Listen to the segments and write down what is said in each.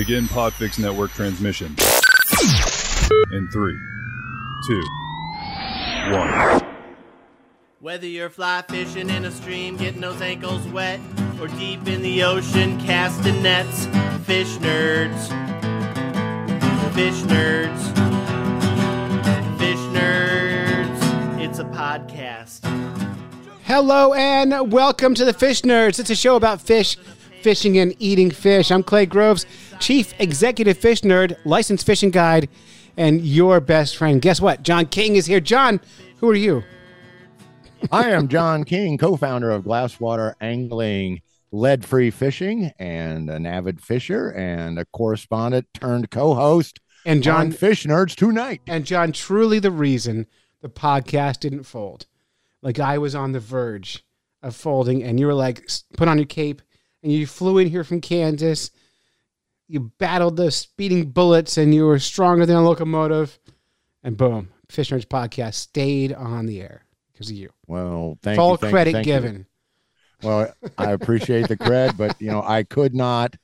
Begin Podfix Network transmission. In three, two, one. Whether you're fly fishing in a stream, getting those ankles wet, or deep in the ocean casting nets, fish nerds. Fish nerds. Fish nerds. It's a podcast. Hello and welcome to the Fish Nerds. It's a show about fish, fishing, and eating fish. I'm Clay Groves, Chief Executive Fish Nerd, licensed fishing guide, and your best friend. Guess what? John King is here. John, who are you? I am John King, co founder of Glasswater Angling, lead free fishing, and an avid fisher, and a correspondent turned co host And John on Fish Nerds tonight. and John, truly the reason the podcast didn't fold. Like I was on the verge of folding, and you were like, put on your cape, and you flew in here from Kansas. You battled the speeding bullets, and you were stronger than a locomotive. And boom, Fish Nerds podcast stayed on the air because of you. Well, thank Full you. you, credit thank you. given. Well, I appreciate the cred, but you know, I could not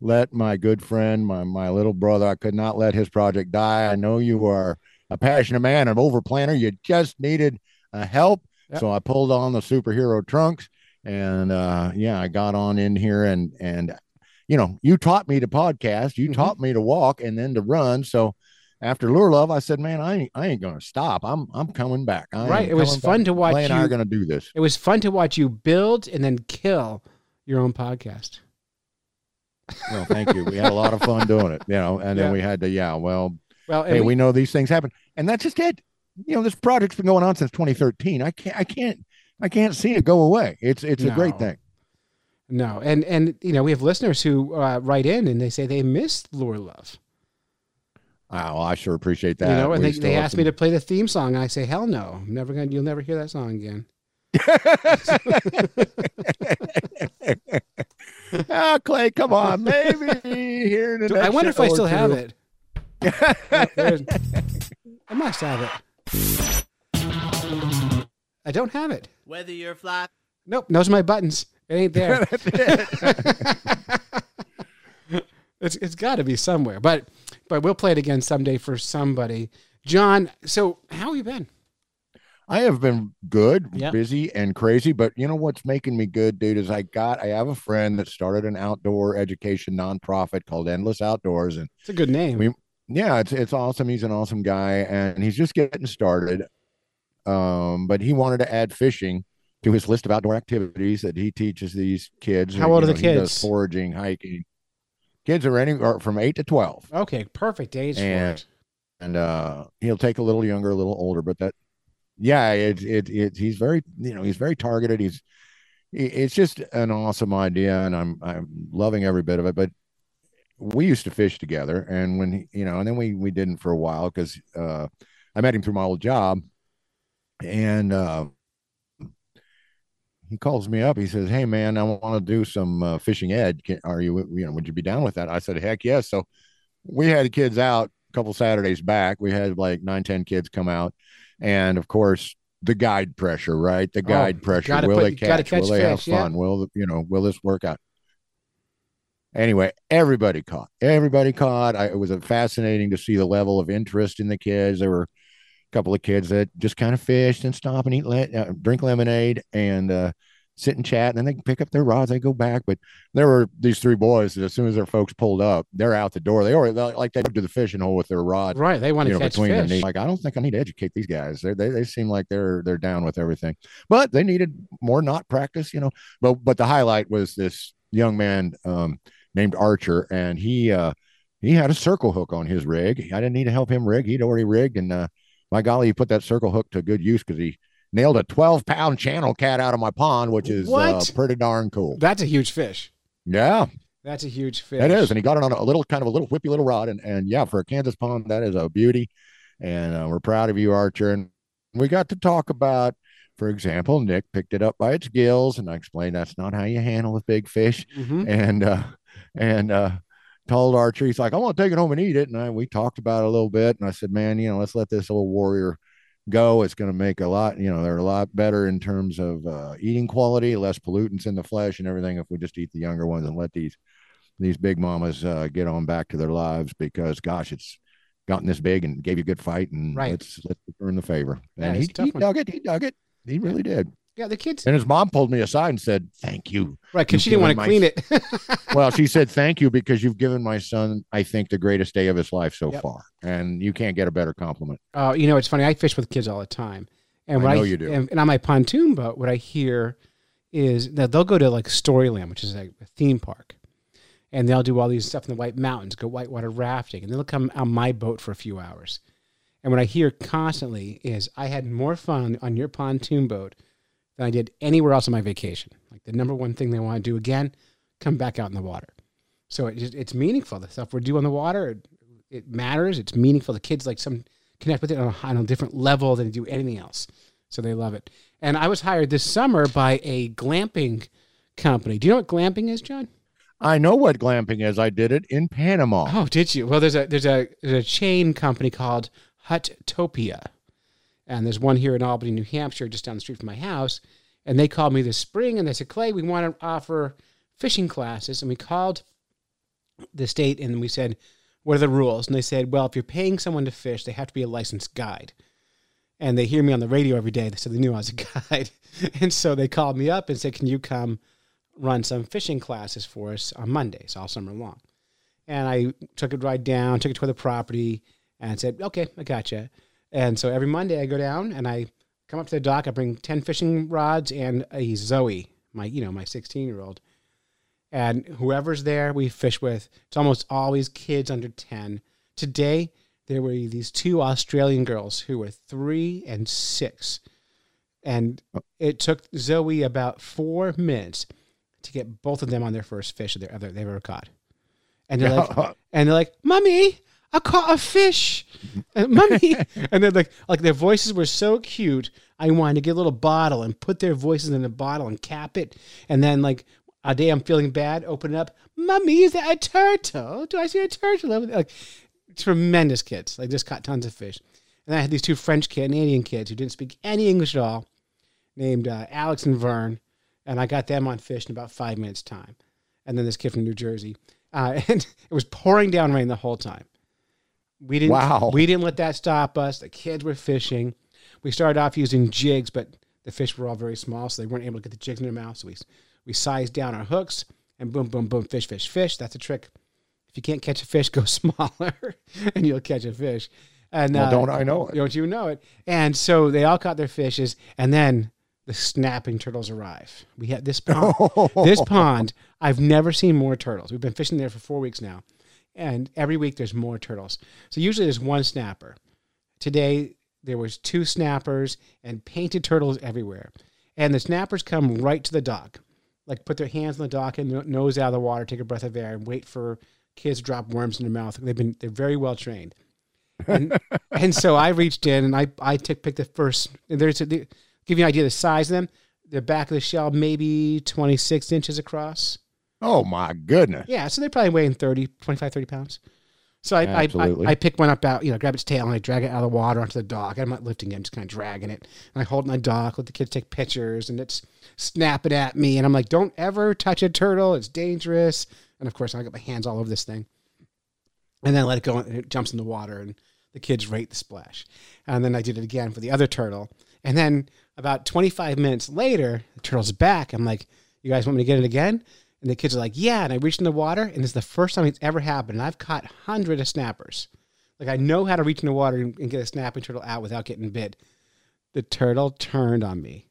let my good friend, my my little brother, I could not let his project die. I know you are a passionate man, an over planner. You just needed a help, Yep. so I pulled on the superhero trunks, and uh, yeah, I got on in here, and and you know, you taught me to podcast, you Mhm. taught me to walk, and then to run. So after Lure Love, I said, man, I ain't, I ain't gonna stop. I'm I'm coming back. I Right, it was fun back. to watch Clay and I you- are gonna do this. It was fun to watch you build and then kill your own podcast. Well, thank you. We had a lot of fun doing it, you know, and Yeah. then we had to, yeah, well, Well, hey, we- we know these things happen. And that's just it. You know, this project's been going on since 2013. I can't, I can't, I can't see it go away. It's, it's a great thing. No, and and you know we have listeners who uh, write in and they say they miss Lure Love. Oh, I sure appreciate that. you know, and We they, they asked me to play the theme song, and I say, hell no, I'm never gonna. You'll never hear that song again. some- oh, Clay, come on, maybe here in I wonder if I still have it. I must have it. I don't have it. Whether you're fly Nope, those are my buttons. It ain't there. It. it's it's got to be somewhere, but but we'll play it again someday for somebody. John, so how have you been? I have been good, Yeah. busy and crazy, but you know what's making me good, dude, is I got I have a friend that started an outdoor education nonprofit called Endless Outdoors and It's a good name. We- yeah, it's it's awesome. He's an awesome guy and he's just getting started. Um, but he wanted to add fishing to his list of outdoor activities that he teaches these kids. How old are know, the kids? Foraging, hiking. Kids are any are from eight to twelve. okay, perfect age for And- it. and uh he'll take a little younger a little older but that yeah it it, it he's very you know he's very targeted he's it's just an awesome idea and i'm i'm loving every bit of it but we used to fish together and when he, you know and then we we didn't for a while because uh i met him through my old job and uh he calls me up he says hey man i want to do some uh, fishing ed Can, are you you know would you be down with that i said heck yes so we had kids out a couple Saturdays back. We had like nine, ten kids come out, and of course the guide pressure, right? The guide pressure. Oh, gotta Will put- they gotta catch? Will catch they have fish, yeah. fun? Will you know? Will this work out? Anyway, everybody caught. Everybody caught. I, it was fascinating to see the level of interest in the kids. There were couple of kids that just kind of fished and stop and eat, le- uh, drink lemonade, and uh, sit and chat. And then they pick up their rods, they go back. But there were these three boys that as soon as their folks pulled up, they're out the door. They already like they to the fishing hole with their rod, Right, they want to you know, catch between their fish. knees. Like I don't think I need to educate these guys. They they they seem like they're they're down with everything, but they needed more not practice, you know. But but the highlight was this young man um, named Archer, and he uh, he had a circle hook on his rig. I didn't need to help him rig; he'd already rigged, and uh, my golly, he put that circle hook to good use because he nailed a 12 pound channel cat out of my pond, which is uh, pretty darn cool. That's a huge fish. Yeah, That's a huge fish. it is. And he got it on a little kind of a little whippy little rod. And, and yeah, for a Kansas pond, that is a beauty. And uh, we're proud of you, Archer. And we got to talk about, for example, Nick picked it up by its gills. And I explained that's not how you handle a big fish. Mhm. And, uh, and, uh, told Archer, he's like, I want to take it home and eat it. And I, we talked about it a little bit. And I said, man, you know, let's let this old warrior go. It's going to make a lot, you know, they're a lot better in terms of uh, eating quality, less pollutants in the flesh and everything if we just eat the younger ones and let these these big mamas uh, get on back to their lives because, gosh, it's gotten this big and gave you a good fight, and Right. let's let's return the favor. And it's he, he dug it. He dug it. He really did. Yeah, the kids. And his mom pulled me aside and said, "Thank you." Right, because she didn't want to given clean it. Well, she said, "Thank you because you've given my son, I think, the greatest day of his life so Yep. far, and you can't get a better compliment." Uh, you know, it's funny. I fish with kids all the time, and I know you do. And, and on my pontoon boat, what I hear is that they'll go to like Storyland, which is like a theme park, and they'll do all these stuff in the White Mountains, go whitewater rafting, and they'll come on my boat for a few hours. And what I hear constantly is, "I had more fun on your pontoon boat than I did anywhere else on my vacation." Like the number one thing they want to do again, come back out in the water. So it, just- it's meaningful. The stuff we're doing on the water, it, it matters. It's meaningful. The kids like some connect with it on a, on a different level than they do anything else. So they love it. And I was hired this summer by a glamping company. Do you know what glamping is, John? I know what glamping is. I did it in Panama. Oh, did you? Well, there's a there's a there's a chain company called Huttopia, and there's one here in Albany, New Hampshire, just down the street from my house. And they called me this spring, and they said, Clay, we want to offer fishing classes. And we called the state, and we said, what are the rules? And they said, well, if you're paying someone to fish, they have to be a licensed guide. And they hear me on the radio every day, so they knew I was a guide. and so they called me up and said, can you come run some fishing classes for us on Mondays all summer long? And I took a ride down, took it to the property, and said, okay, I gotcha. And so every Monday I go down and I come up to the dock. I bring 10 fishing rods and a Zoe, my, you know, my 16 year old. And whoever's there, we fish with. It's almost always kids under 10. Today, there were these two Australian girls who were three and six. And it took Zoe about four minutes to get both of them on their first fish that they've they've ever caught. And they're like, and they're like, "Mommy, I caught a fish, and mommy." and they're like, like their voices were so cute. I wanted to get a little bottle and put their voices in the bottle and cap it, and then like a day I'm feeling bad, open it up. Mommy, is that a turtle? Do I see a turtle over there? Like tremendous kids. They just caught tons of fish. And I had these two French Canadian kids who didn't speak any English at all, named uh, Alex and Vern, and I got them on fish in about five minutes time. And then this kid from New Jersey, uh, and it was pouring down rain the whole time. We didn't. Wow. We didn't let that stop us. The kids were fishing. We started off using jigs, but the fish were all very small, so they weren't able to get the jigs in their mouth. So we we sized down our hooks, and boom, boom, boom, fish, fish, fish. That's a trick. If you can't catch a fish, go smaller, and you'll catch a fish. And well, uh, don't I know it? don't you know it? And so they all caught their fishes, and then the snapping turtles arrive. We had this pond. this pond, I've never seen more turtles. We've been fishing there for four weeks now, and every week there's more turtles. So usually there's one snapper. Today there was two snappers and painted turtles everywhere, and the snappers come right to the dock, like put their hands on the dock and nose out of the water, take a breath of air, and wait for kids to drop worms in their mouth. They've been they're very well trained. And, and so I reached in and I I took picked the first. and There's a, the, give you an idea of the size of them. The back of the shell maybe 26 inches across. Oh my goodness! Yeah, so they're probably weighing 30, 25, 30 pounds. So I, I, I, I pick one up out, you know, grab its tail and I drag it out of the water onto the dock. I'm not lifting it, I'm just kind of dragging it. And I hold the dock, let the kids take pictures, and it's snapping at me. And I'm like, don't ever touch a turtle, it's dangerous. And of course, I got my hands all over this thing. And then I let it go, and it jumps in the water, and the kids rate the splash. And then I did it again for the other turtle. And then about 25 minutes later, the turtle's back. I'm like, you guys want me to get it again? And the kids are like, yeah. And I reached in the water, and it's the first time it's ever happened. And I've caught hundreds of snappers. Like I know how to reach in the water and, and get a snapping turtle out without getting bit. The turtle turned on me,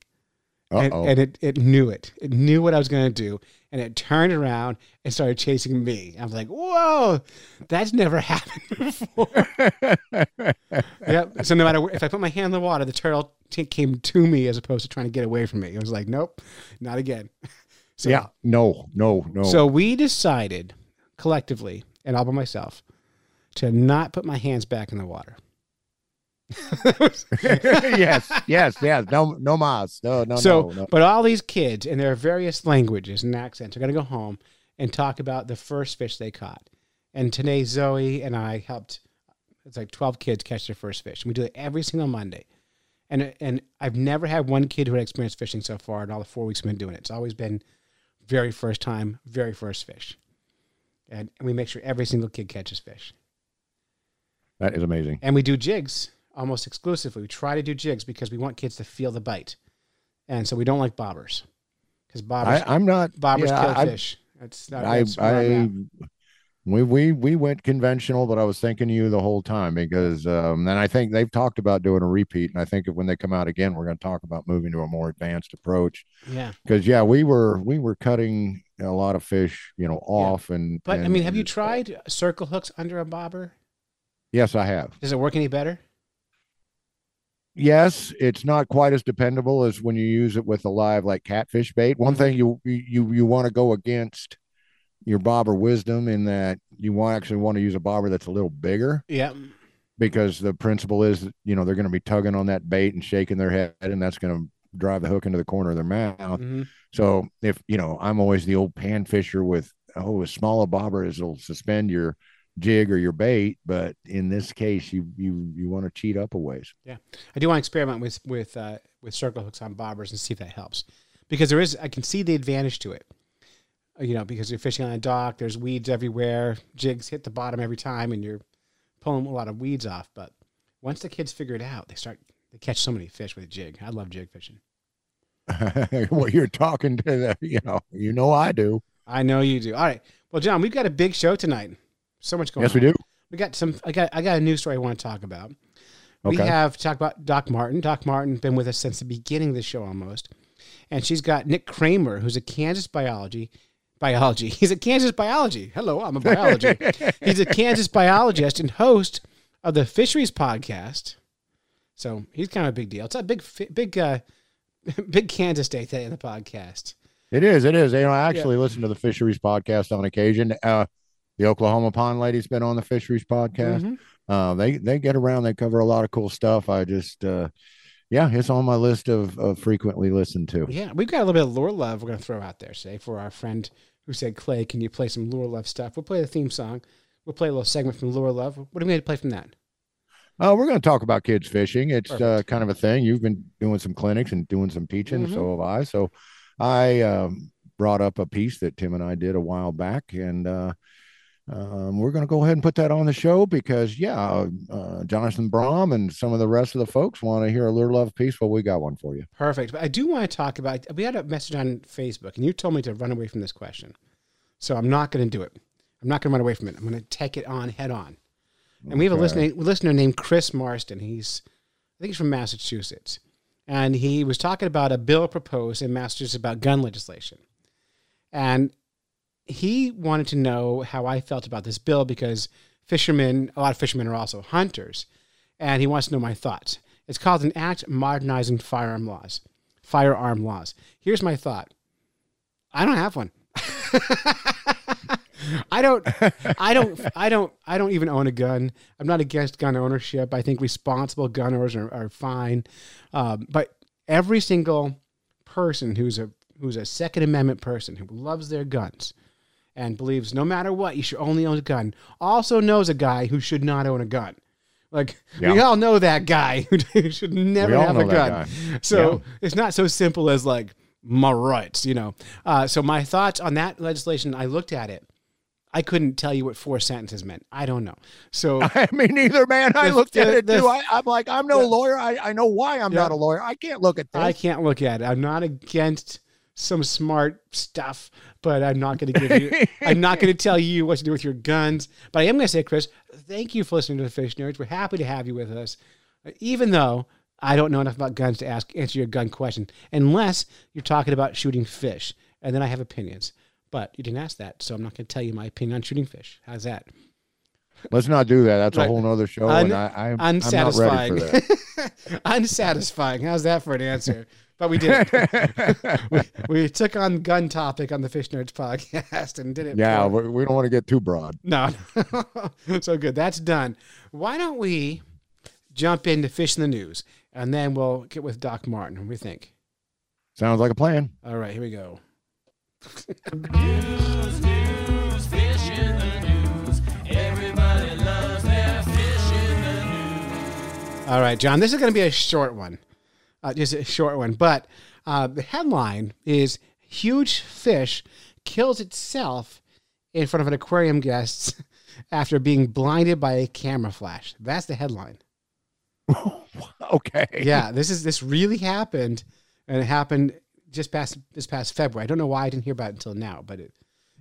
and, and it, it knew it. It knew what I was going to do, and it turned around and started chasing me. I was like, "Whoa, that's never happened before." yep. So no matter where, if I put my hand in the water, the turtle t- came to me as opposed to trying to get away from me. It was like, "Nope, not again." So, yeah, no, no, no. So we decided collectively, and all by myself, to not put my hands back in the water. yes, yes, yes. No, no mas. No, no, so, no, no. but all these kids in their various languages and accents are going to go home and talk about the first fish they caught. And today, Zoe and I helped. It's like twelve kids catch their first fish. And we do it every single Monday. And and I've never had one kid who had experienced fishing so far in all the four weeks we've been doing it. It's always been very first time, very first fish. and, and we make sure every single kid catches fish. That is amazing. And we do jigs almost exclusively. We try to do jigs because we want kids to feel the bite, and so we don't like bobbers because bobbers I, I'm not. bobbers yeah, kill I, fish. That's not. I, that's where I'm I, at. We, we, we went conventional, but I was thinking of you the whole time because, um, and I think they've talked about doing a repeat. And I think if when they come out again, we're going to talk about moving to a more advanced approach. yeah. Because yeah, we were we were cutting a lot of fish, you know, off and. But I mean, have you tried circle hooks under a bobber? Yes, I have. Does it work any better? Yes, it's not quite as dependable as when you use it with a live like catfish bait. One thing you you you want to go against your bobber wisdom in that you want actually want to use a bobber that's a little bigger Yeah. because the principle is you know they're going to be tugging on that bait and shaking their head and that's going to drive the hook into the corner of their mouth. hmm So if you know, I'm always the old pan fisher with oh, a smaller bobber is will suspend your jig or your bait, but in this case, you you you want to cheat up a ways. Yeah, I do want to experiment with with uh, with circle hooks on bobbers and see if that helps, because there is I can see the advantage to it. You know, because you're fishing on a dock, there's weeds everywhere, jigs hit the bottom every time, and you're pulling a lot of weeds off. But once the kids figure it out, they start they catch so many fish with a jig. I love jig fishing. well, you're talking to the, you know, you know I do. I know you do. All right, well, John, we've got a big show tonight. So much going Yes, on. we do. We got some. I got. I got a news story I want to talk about. We have to talk about Doc Martin. Doc Martin been with us since the beginning of the show almost, and she's got Nick Kramer, who's a Kansas biology biology. He's a Kansas biology. Hello, I'm a biology. he's a Kansas biologist and host of the Fisheries Podcast. So he's kind of a big deal. It's a big, big, uh, big Kansas day today in the podcast. It is. It is. You know, I actually listen to the fisheries podcast on occasion. Uh, the Oklahoma Pond lady's been on the fisheries podcast. Mhm. Uh, they they get around. They cover a lot of cool stuff. I just, uh, yeah, it's on my list of, of frequently listened to. Yeah, we've got a little bit of lure love we're going to throw out there today for our friend who said, Clay, can you play some lure love stuff? We'll play the theme song. We'll play a little segment from lure love. What do we need to play from that? Uh, we're going to talk about kids fishing. It's uh, kind of a thing. You've been doing some clinics and doing some teaching. Mhm. So have I. So I um, brought up a piece that Tim and I did a while back, and uh, um, we're going to go ahead and put that on the show because, yeah, uh, Jonathan Brom and some of the rest of the folks want to hear a little Love piece. Well, we got one for you. Perfect. But I do want to talk about, we had a message on Facebook and you told me to run away from this question. So I'm not going to do it. I'm not going to run away from it. I'm going to take it on head on. And we have a listener, a listener named Chris Marston. He's, I think he's from Massachusetts. And he was talking about a bill proposed in Massachusetts about gun legislation. And he wanted to know how I felt about this bill because fishermen, a lot of fishermen are also hunters. And he wants to know my thoughts. It's called an act modernizing firearm laws. Firearm laws. Here's my thought. I don't have one. I don't I don't I don't I don't even own a gun. I'm not against gun ownership. I think responsible gun owners are, are fine. Um, but every single person who's a who's a Second Amendment person who loves their guns and believes no matter what you should only own a gun also knows a guy who should not own a gun. Like we all know that guy who should never have a gun. So Yeah. it's not so simple as like my rights, you know. Uh, so my thoughts on that legislation, I looked at it. I couldn't tell you what four sentences meant. I don't know. So I mean, neither man. I The- looked at it the- too. I, I'm like, I'm no Yeah. lawyer. I, I know why I'm Yeah. not a lawyer. I can't look at this. I can't look at it. I'm not against some smart stuff, but I'm not going to give you. I'm not going to tell you what to do with your guns. But I am going to say, Chris, thank you for listening to the Fish Nerds. We're happy to have you with us, even though I don't know enough about guns to ask answer your gun question, unless you're talking about shooting fish, and then I have opinions. But you didn't ask that, so I'm not going to tell you my opinion on shooting fish. How's that? Let's not do that. That's Right. a whole nother show, Un- and I, I, I'm not Unsatisfying. ready for that. Unsatisfying. How's that for an answer? But we did it. we, we took on gun topic on the Fish Nerds podcast and did it. yeah, we, we don't want to get too broad. no, so good. That's done. Why don't we jump into fish in the news and then we'll get with Doc Martin. What do you think? Sounds like a plan. All right, here we go. News, news, fish in the news. Everybody loves their fish in the news. All right, John, this is going to be a short one. Uh, just a short one. But uh, the headline is Huge Fish Kills Itself in front of an aquarium guest after being blinded by a camera flash. That's the headline. okay. Yeah, this is this really happened, and it happened just past this past February. I don't know why I didn't hear about it until now, but it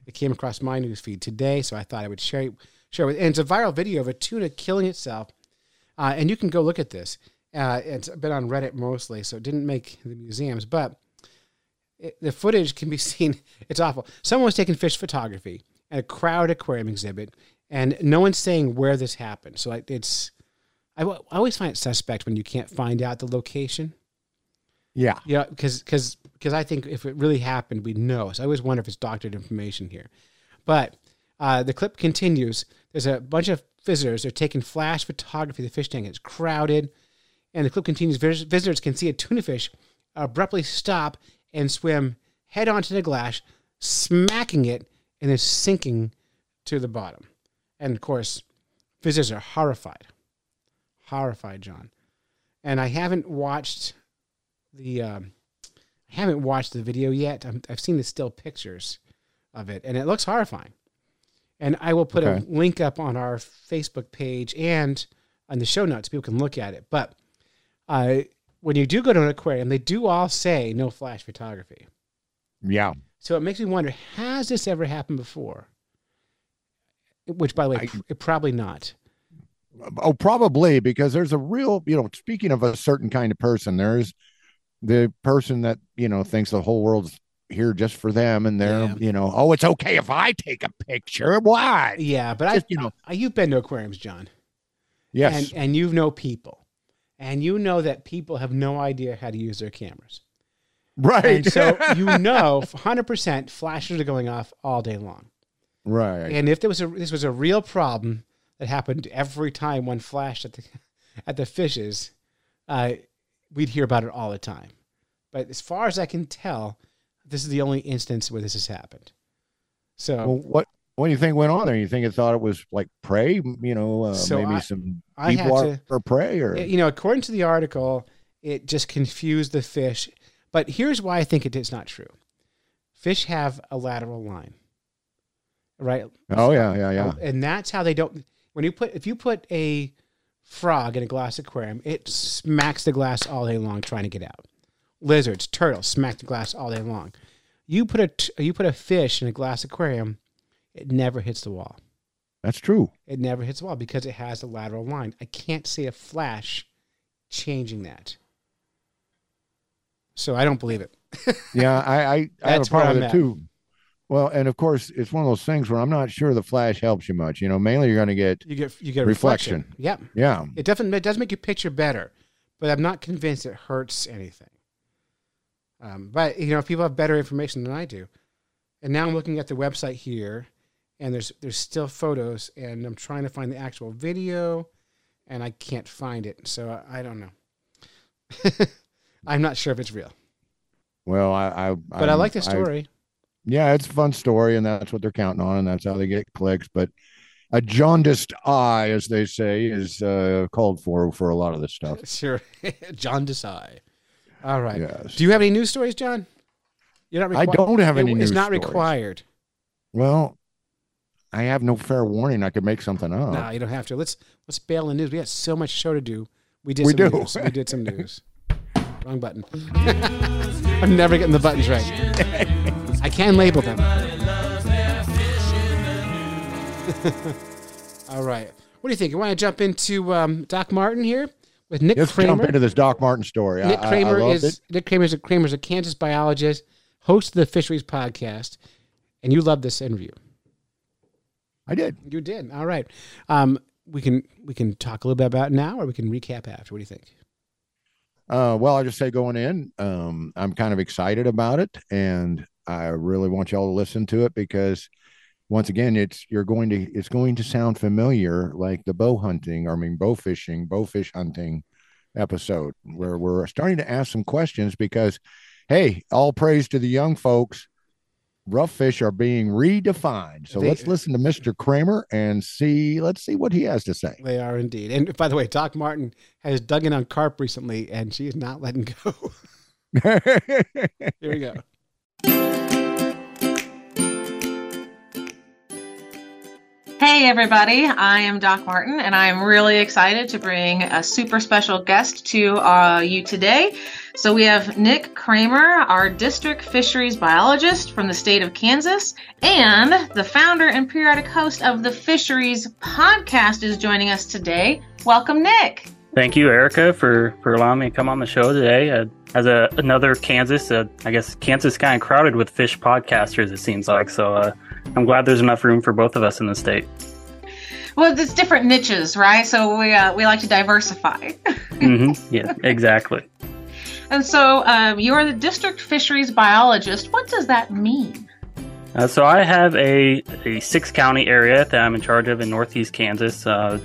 it came across my news feed today, so I thought I would share share it with. And it's a viral video of a tuna killing itself, uh, and you can go look at this. Uh, it's been on Reddit mostly, so it didn't make the museums, but it, the footage can be seen. It's awful. Someone was taking fish photography at a crowd aquarium exhibit, and no one's saying where this happened. So like, it's I, w- I always find it suspect when you can't find out the location. Yeah. Yeah, because because because I think if it really happened, we'd know. So I always wonder if it's doctored information here. But uh, the clip continues. There's a bunch of visitors. They're taking flash photography. The fish tank is crowded, and the clip continues. Vis- Visitors can see a tuna fish abruptly stop and swim head on to the glass, smacking it, and then sinking to the bottom. And of course, visitors are horrified. Horrified, John. And I haven't watched the um, I haven't watched the video yet. I'm, I've seen the still pictures of it, and it looks horrifying. And I will put Okay. a link up on our Facebook page and on the show notes. People can look at it. But uh, when you do go to an aquarium, they do all say no flash photography. Yeah. So it makes me wonder: Has this ever happened before? Which, by the way, I- it probably not. Oh, probably because there's a real, you know, speaking of a certain kind of person, there's the person that, you know, thinks the whole world's here just for them and they're, Yeah. you know, oh, it's okay if I take a picture. Why? Yeah, but Just, I, you know you've been to aquariums, John. Yes. and and you know people, and you know that people have no idea how to use their cameras, right. and so you know, hundred percent, flashes are going off all day long. right. And if there was a this was a real problem that happened every time one flashed at the at the fishes, uh, we'd hear about it all the time. But as far as I can tell, this is the only instance where this has happened. So well, what, what do you think went on there? You think it thought it was like prey, you know, uh, So maybe I- some deep water to- prey or you know, according to the article, it just confused the fish. But here's why I think it is not true. Fish have a lateral line, right? oh yeah, yeah, yeah. And that's how they don't. When you put, if you put a frog in a glass aquarium, it smacks the glass all day long trying to get out. Lizards, turtles smack the glass all day long. You put a you put a fish in a glass aquarium, it never hits the wall. That's true. It never hits the wall because it has a lateral line. I can't see a flash changing that. So I don't believe it. Yeah, I I, I have a problem with it too. Well, and of course, it's one of those things where I'm not sure the flash helps you much. You know, mainly you're going to get You get you get reflection. Reflection. Yep. yeah. It doesn't it does make your picture better, but I'm not convinced it hurts anything. Um, but you know, if people have better information than I do, and now I'm looking at the website here, and there's there's still photos, and I'm trying to find the actual video, and I can't find it, so I, I don't know. I'm not sure if it's real, Well, I, I but i I'm- like the story. yeah, it's a fun story, and that's what they're counting on, and that's how they get clicks. But a jaundiced eye, as they say, is uh, called for for a lot of this stuff. Sure, jaundiced eye. All right. Yes. Do you have any news stories, John? You're not. Required. I don't have any. It- It's not stories. required. Well, I have no fair warning. I could make something up. No, you don't have to. Let's let's bail the news. We got so much show to do. We did We some do. news. We did some news. Wrong button. I'm never getting the buttons right. I can label them. All right. What do you think? You want to jump into um, Doc Martin here with Nick Kramer? Let's Kramer? jump into this Doc Martin story. I- Nick I- I Kramer loved is it. Nick Kramer's a, Kramer's a Kansas biologist, host of the Fisheries podcast, and you love this interview. I did. You did. All right. Um, we can we can talk a little bit about it now, or we can recap after. What do you think? Uh, well, I just say going in, um, I'm kind of excited about it, and I really want y'all to listen to it because, once again, it's you're going to it's going to sound familiar, like the bow hunting, or I mean bow fishing, bow fish hunting episode, where we're starting to ask some questions because, hey, all praise to the young folks. Rough fish are being redefined. So They- let's listen to Mr. Kramer and see. Let's see what he has to say. They are indeed. And by the way, Doc Martin has dug in on carp recently, and she is not letting go. Here we go. Hey, everybody. I am Doc Martin, and I am really excited to bring a super special guest to uh, you today. So, we have Nick Kramer, our district fisheries biologist from the state of Kansas, and the founder and periodic host of the Fisheries podcast is joining us today. Welcome, Nick. Thank you, Erica, for, for allowing me to come on the show today. Uh, as a another Kansas, uh, I guess Kansas kind of crowded with fish podcasters. It seems like so. I'm glad there's enough room for both of us in the state. Well, it's different niches, right? So, we, uh, we like to diversify. hmm Yeah, exactly. And so, um, you are the district fisheries biologist. What does that mean? Uh, so I have a, a six county area that I'm in charge of in northeast Kansas. Uh,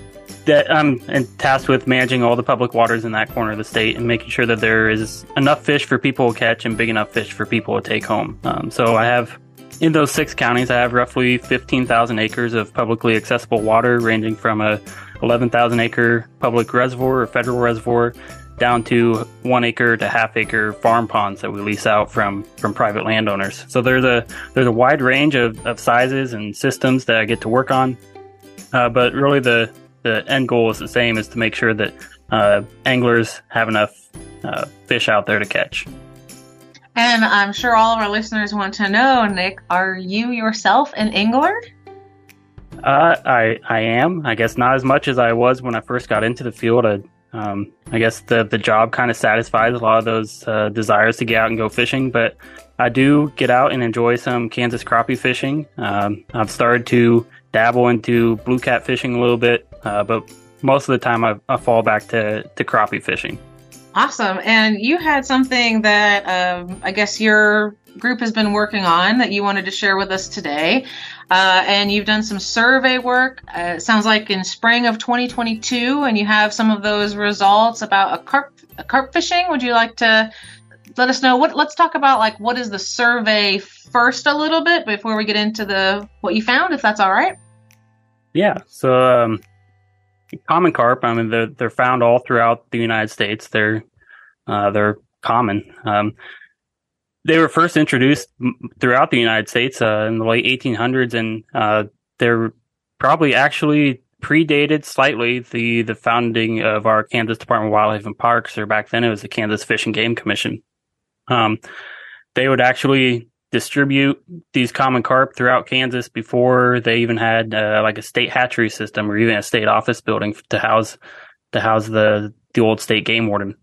that I'm tasked with managing all the public waters in that corner of the state and making sure that there is enough fish for people to catch and big enough fish for people to take home. Um, so I have in those six counties, I have roughly 15,000 acres of publicly accessible water, ranging from a 11,000 acre public reservoir or federal reservoir down to one acre to half acre farm ponds that we lease out from from private landowners. So there's a there's a wide range of, of sizes and systems that I get to work on. Uh, but really the the end goal is the same is to make sure that uh, anglers have enough uh, fish out there to catch. And I'm sure all of our listeners want to know, Nick, are you yourself an angler? Uh, I I am. I guess not as much as I was when I first got into the field. I, um, I guess the the job kind of satisfies a lot of those uh, desires to get out and go fishing. But I do get out and enjoy some Kansas crappie fishing. Um, I've started to dabble into blue cat fishing a little bit, uh, but most of the time I, I fall back to to crappie fishing. Awesome. And you had something that um, I guess your group has been working on that you wanted to share with us today. Uh, and you've done some survey work. Uh, sounds like in spring of 2022, and you have some of those results about a carp, a carp fishing. Would you like to let us know what? Let's talk about like what is the survey first a little bit before we get into the what you found, if that's all right. Yeah. So, um, common carp. I mean, they're they're found all throughout the United States. They're uh, they're common. Um, they were first introduced throughout the United States uh, in the late 1800s, and uh, they're probably actually predated slightly the the founding of our Kansas Department of Wildlife and Parks, or back then it was the Kansas Fish and Game Commission. Um, they would actually distribute these common carp throughout Kansas before they even had uh, like a state hatchery system or even a state office building to house to house the the old state game warden.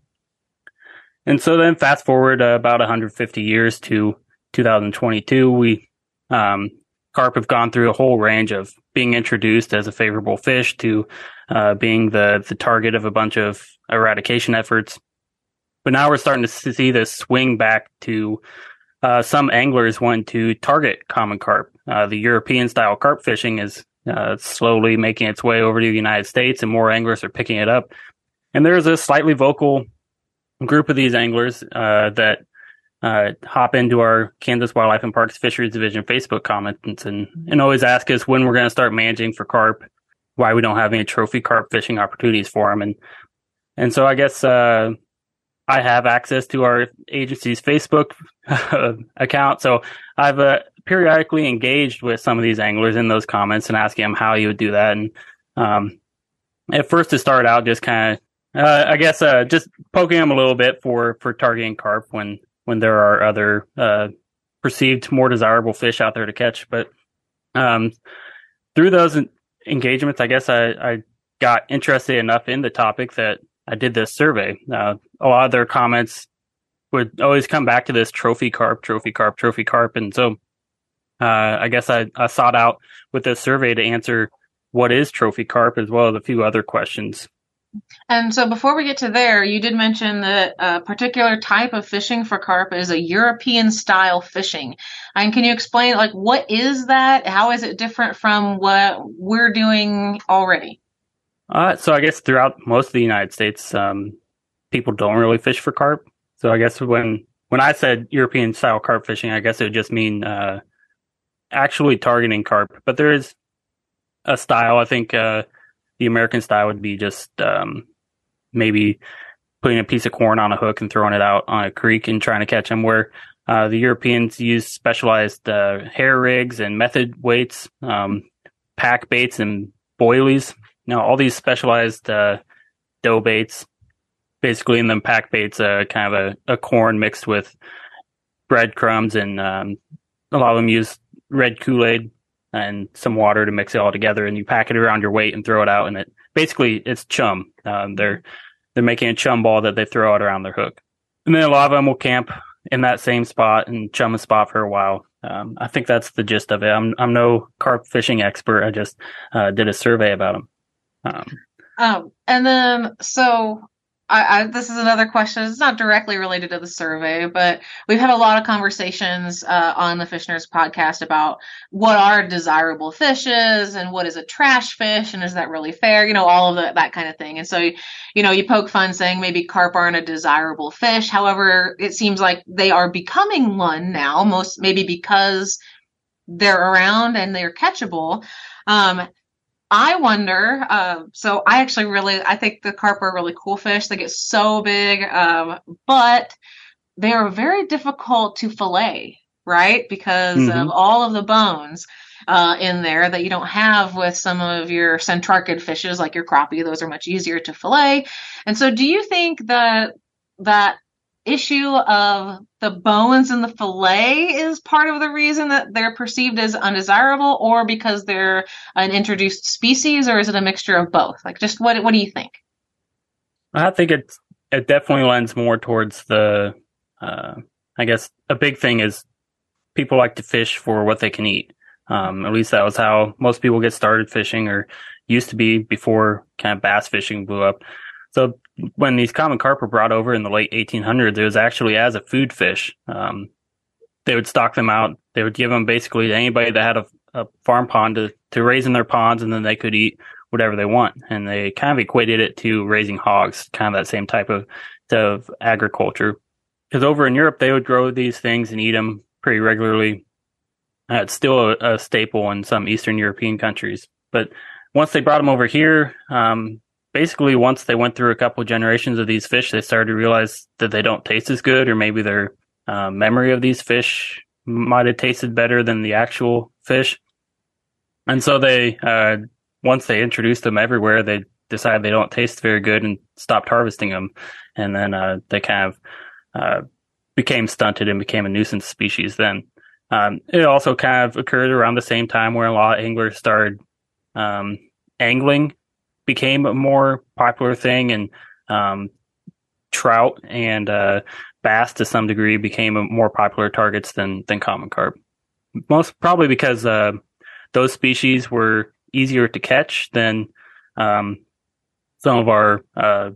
And so then fast forward uh, about 150 years to 2022, we um, carp have gone through a whole range of being introduced as a favorable fish to uh, being the the target of a bunch of eradication efforts. But now we're starting to see this swing back to uh, some anglers want to target common carp. Uh, the European style carp fishing is uh, slowly making its way over to the United States, and more anglers are picking it up. And there's a slightly vocal group of these anglers uh, that uh, hop into our Kansas Wildlife and Parks Fisheries Division Facebook comments and and always ask us when we're going to start managing for carp, why we don't have any trophy carp fishing opportunities for them, and and so I guess uh, I have access to our agency's Facebook account. So I've uh, periodically engaged with some of these anglers in those comments and asking them how you would do that. And um, at first, to start out, just kind of, uh, I guess, uh, just poking them a little bit for for targeting carp when when there are other uh, perceived more desirable fish out there to catch. But um, through those engagements, I guess I, I got interested enough in the topic that I did this survey. Uh, a lot of their comments would always come back to this trophy carp, trophy carp, trophy carp. And so uh, I guess I, I sought out with this survey to answer what is trophy carp as well as a few other questions. And so before we get to there, you did mention that a particular type of fishing for carp is a European style fishing. And can you explain like what is that? How is it different from what we're doing already? Uh, so I guess throughout most of the United States, um, people don't really fish for carp. So I guess when when I said European style carp fishing, I guess it would just mean uh, actually targeting carp. But there is a style. I think uh, the American style would be just um, maybe putting a piece of corn on a hook and throwing it out on a creek and trying to catch them. Where uh, the Europeans use specialized uh, hair rigs and method weights. Um, pack baits and boilies. Now, all these specialized uh, dough baits, basically in them pack baits, uh, kind of a, a corn mixed with breadcrumbs, and um, a lot of them use red Kool Aid and some water to mix it all together, and you pack it around your weight and throw it out, and it basically it's chum. Um, they're they're making a chum ball that they throw out around their hook, and then a lot of them will camp in that same spot and chum a spot for a while. Um, I think that's the gist of it. I'm I'm no carp fishing expert. I just uh, did a survey about them. Um, Um, and then, so I, I, this is another question. It's not directly related to the survey, but we've had a lot of conversations uh, on the Fish Nerds podcast about what are desirable fishes and what is a trash fish and is that really fair? You know, all of the, that kind of thing. And so, you know, you poke fun saying maybe carp aren't a desirable fish. However, it seems like they are becoming one now, most maybe because they're around and they're catchable. Um, I wonder. Uh, so I actually really, I think the carp are really cool fish. They get so big, um, but they are very difficult to fillet, right? Because of Mhm. all of the bones uh, in there that you don't have with some of your centrarchid fishes, like your crappie. Those are much easier to fillet. And so, do you think that that issue of the bones in the fillet is part of the reason that they're perceived as undesirable or because they're an introduced species or is it a mixture of both like just what what do you think I think it it definitely lends more towards the. Uh, I guess a big thing is people like to fish for what they can eat. Um, at least that was how most people get started fishing, or used to be before kind of bass fishing blew up. So when these common carp were brought over in the late 1800s, it was actually as a food fish. Um, they would stock them out. They would give them basically to anybody that had a, a farm pond to, to raise in their ponds, and then they could eat whatever they want. And they kind of equated it to raising hogs, kind of that same type of, of agriculture. Because over in Europe, they would grow these things and eat them pretty regularly. Uh, it's still a, a staple in some Eastern European countries. But once they brought them over here, um, basically once they went through a couple generations of these fish, they started to realize that they don't taste as good, or maybe their uh, memory of these fish might have tasted better than the actual fish. And so they, uh, once they introduced them everywhere, they decided they don't taste very good and stopped harvesting them. And then uh, they kind of uh, became stunted and became a nuisance species then. Um, it also kind of occurred around the same time where a lot of anglers started um, angling became a more popular thing and um, trout and uh, bass to some degree became more popular targets than than common carp. Most probably because uh, those species were easier to catch than um, some of our uh,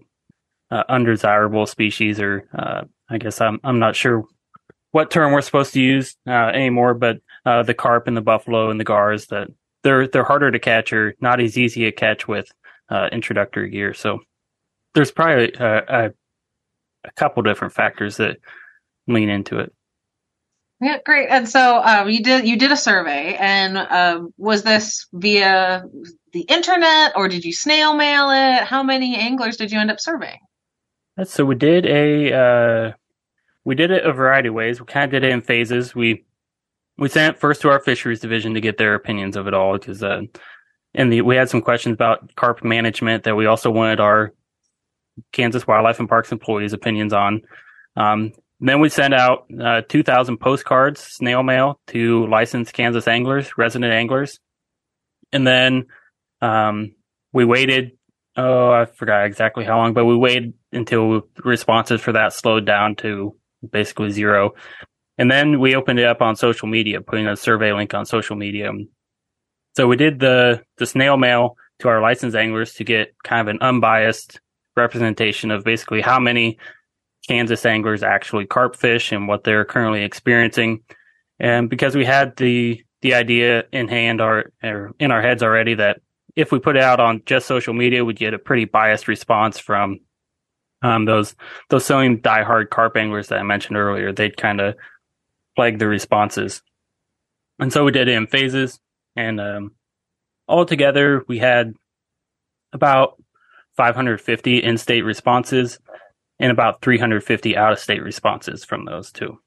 uh, undesirable species, or uh, I guess I'm I'm not sure what term we're supposed to use uh, anymore, but the carp and the buffalo and the gars that they're they're harder to catch or not as easy to catch with uh, introductory gear. So there's probably a, a, a couple different factors that lean into it. yeah great and so um, you did you did a survey and um, was this via the internet or did you snail mail it how many anglers did you end up surveying That's, so we did a uh, we did it a variety of ways. We kind of did it in phases. We we sent it first to our fisheries division to get their opinions of it all because uh, and the, we had some questions about carp management that we also wanted our Kansas Wildlife and Parks employees' opinions on. Um, then we sent out uh, 2,000 postcards, snail mail to licensed Kansas anglers, resident anglers, and then um, we waited. Oh, I forgot exactly how long, but we waited until responses for that slowed down to basically zero. And then we opened it up on social media, putting a survey link on social media. So we did the, the snail mail to our licensed anglers to get kind of an unbiased representation of basically how many Kansas anglers actually carp fish and what they're currently experiencing. And because we had the, the idea in hand or, or in our heads already that if we put it out on just social media, we'd get a pretty biased response from um, those those same diehard carp anglers that I mentioned earlier. They'd kind of plague the responses, and so we did it in phases. And um, altogether, we had about 550 in-state responses and about 350 out-of-state responses from those two.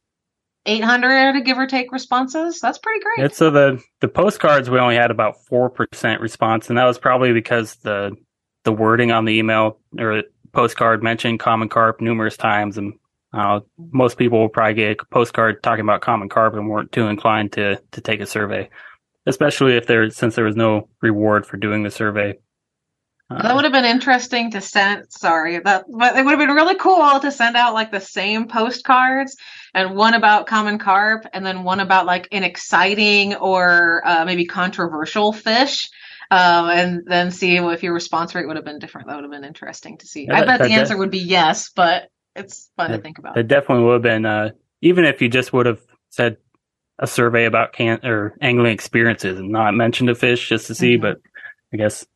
800 give or take responses. That's pretty great. So the the postcards we only had about four percent response, and that was probably because the the wording on the email or postcard mentioned common carp numerous times, and uh, most people will probably get a postcard talking about common carp and weren't too inclined to to take a survey, especially if there since there was no reward for doing the survey. Uh, That would have been interesting to send. Sorry, that but it would have been really cool to send out like the same postcards and one about common carp and then one about like an exciting or uh, maybe controversial fish. Um, and then see if your response rate would have been different. That would have been interesting to see. Yeah, I bet the answer def- would be yes, but it's fun to think about. It definitely would have been, uh, even if you just would have said a survey about can or angling experiences and not mentioned a fish just to see, Mhm. but I guess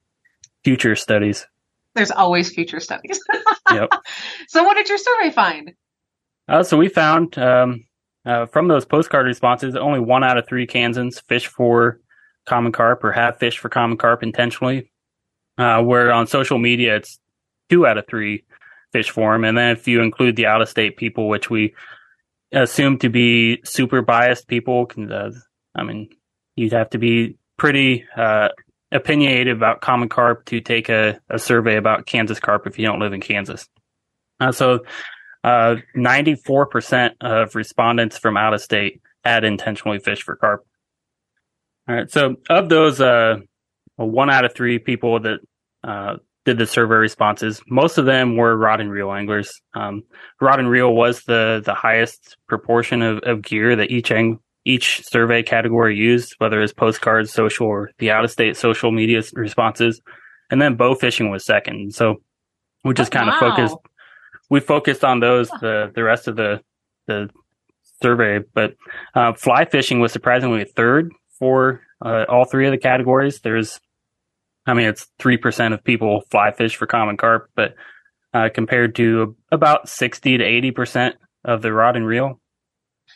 future studies. There's always future studies. Yep. so, what did your survey find? Uh, so we found um, uh, from those postcard responses, only one out of three Kansans fish for common carp or have fished for common carp intentionally. Uh, where on social media, it's two out of three fish for them. And then if you include the out of state people, which we assume to be super biased people, can, uh, I mean, you'd have to be pretty uh, opinionated about common carp to take a, a survey about Kansas carp if you don't live in Kansas. Uh, so uh, 94% of respondents from out of state had intentionally fished for carp. All right. So of those, uh, one out of three people that, uh, did the survey responses, most of them were rod and reel anglers. Um, rod and reel was the, the highest proportion of, of gear that each ang- each survey category used, whether it's postcards, social, or the out of state social media responses. And then bow fishing was second. So we just Oh, kind of wow. focused we focused on those the the rest of the the survey but uh, fly fishing was surprisingly third for uh, all three of the categories there's i mean it's 3% of people fly fish for common carp but uh, compared to about 60 to 80% of the rod and reel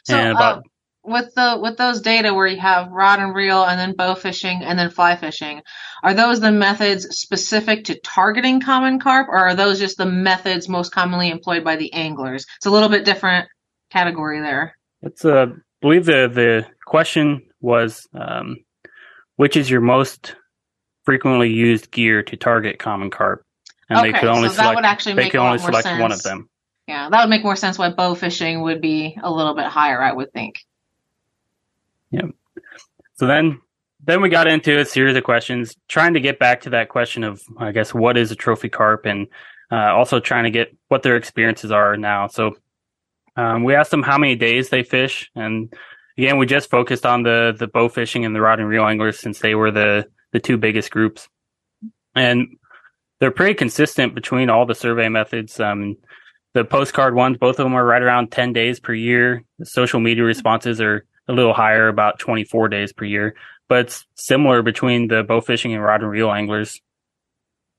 So, and about uh, with the with those data where you have rod and reel and then bow fishing and then fly fishing, are those the methods specific to targeting common carp, or are those just the methods most commonly employed by the anglers? It's a little bit different category there. It's uh, I believe the the question was um, which is your most frequently used gear to target common carp, and they could only so select they could only select one of them. Yeah, that would make more sense why bow fishing would be a little bit higher, I would think. Yeah. So then then we got into a series of questions, trying to get back to that question of I guess what is a trophy carp, and uh, also trying to get what their experiences are now. So um, we asked them how many days they fish, and again we just focused on the the bow fishing and the rod and reel anglers since they were the the two biggest groups, and they're pretty consistent between all the survey methods. Um, the postcard ones, both of them are right around 10 days per year. The social media responses are a little higher, about 24 days per year, but it's similar between the bow fishing and rod and reel anglers.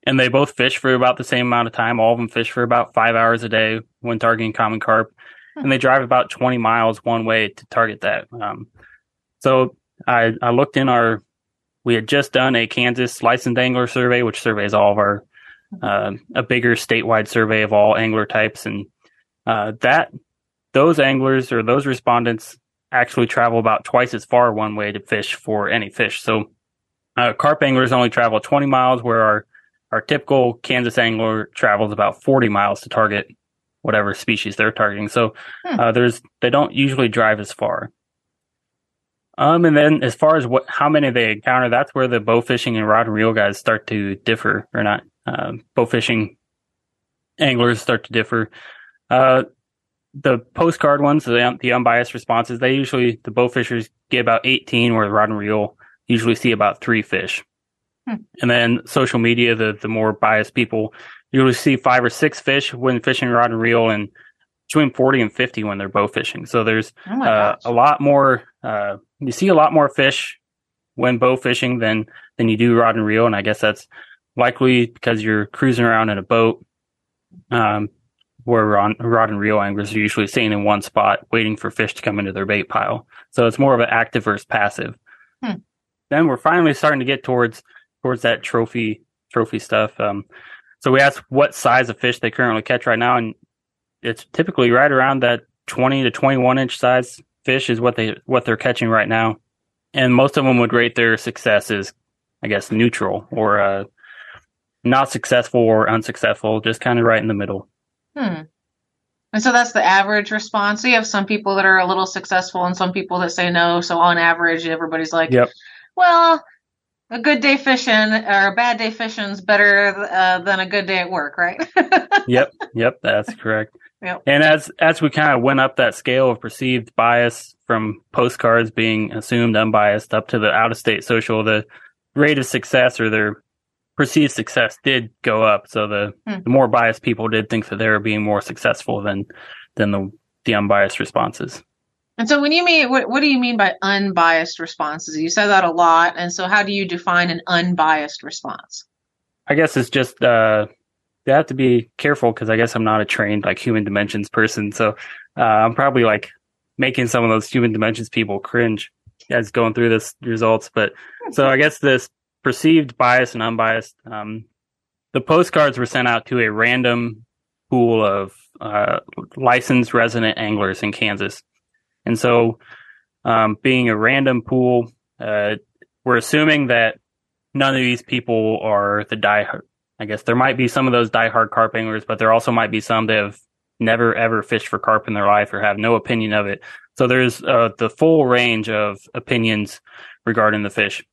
And they both fish for about the same amount of time. All of them fish for about five hours a day when targeting common carp. And they drive about 20 miles one way to target that. Um, so I, I looked in our, we had just done a Kansas licensed angler survey, which surveys all of our uh, a bigger statewide survey of all angler types, and uh, that those anglers or those respondents actually travel about twice as far one way to fish for any fish. So, uh, carp anglers only travel 20 miles, where our our typical Kansas angler travels about 40 miles to target whatever species they're targeting. So, Hmm. uh, there's they don't usually drive as far. Um, and then as far as what how many they encounter, that's where the bow fishing and rod and reel guys start to differ, or not. Uh, bow fishing anglers start to differ. Uh, the postcard ones, the, the unbiased responses, they usually the bow fishers get about 18, where the rod and reel usually see about three fish. Hmm. And then social media, the the more biased people usually see five or six fish when fishing rod and reel, and between 40 and 50 when they're bow fishing. So there's Oh uh, a lot more. Uh, you see a lot more fish when bow fishing than than you do rod and reel, and I guess that's likely because you're cruising around in a boat. Um, where on rod and reel anglers are usually staying in one spot, waiting for fish to come into their bait pile. So it's more of an active versus passive. Hmm. Then we're finally starting to get towards towards that trophy trophy stuff. Um, so we asked what size of fish they currently catch right now, and it's typically right around that 20 to 21 inch size fish is what they what they're catching right now, and most of them would rate their success as, I guess, neutral or uh, not successful or unsuccessful, just kind of right in the middle. Hmm. And so that's the average response. So you have some people that are a little successful and some people that say no. So on average, everybody's like, Yep. well, a good day fishing or a bad day fishing is better uh, than a good day at work, right? yep, yep, that's correct. Yep. And as as we kind of went up that scale of perceived bias from postcards being assumed unbiased up to the out of state social, the rate of success or their perceived success did go up. So the, Hmm. the more biased people did think that they were being more successful than than the the unbiased responses. And so when you mean what what do you mean by unbiased responses? You said that a lot. And so how do you define an unbiased response? I guess it's just uh you have to be careful because I guess I'm not a trained like human dimensions person. So uh, I'm probably like making some of those human dimensions people cringe as going through this results. But so I guess this perceived bias and unbiased, um, the postcards were sent out to a random pool of uh, licensed resident anglers in Kansas. And so, um, being a random pool, uh, we're assuming that none of these people are the die. I guess there might be some of those diehard carp anglers, but there also might be some that have never ever fished for carp in their life or have no opinion of it. So there's uh, the full range of opinions regarding the fish.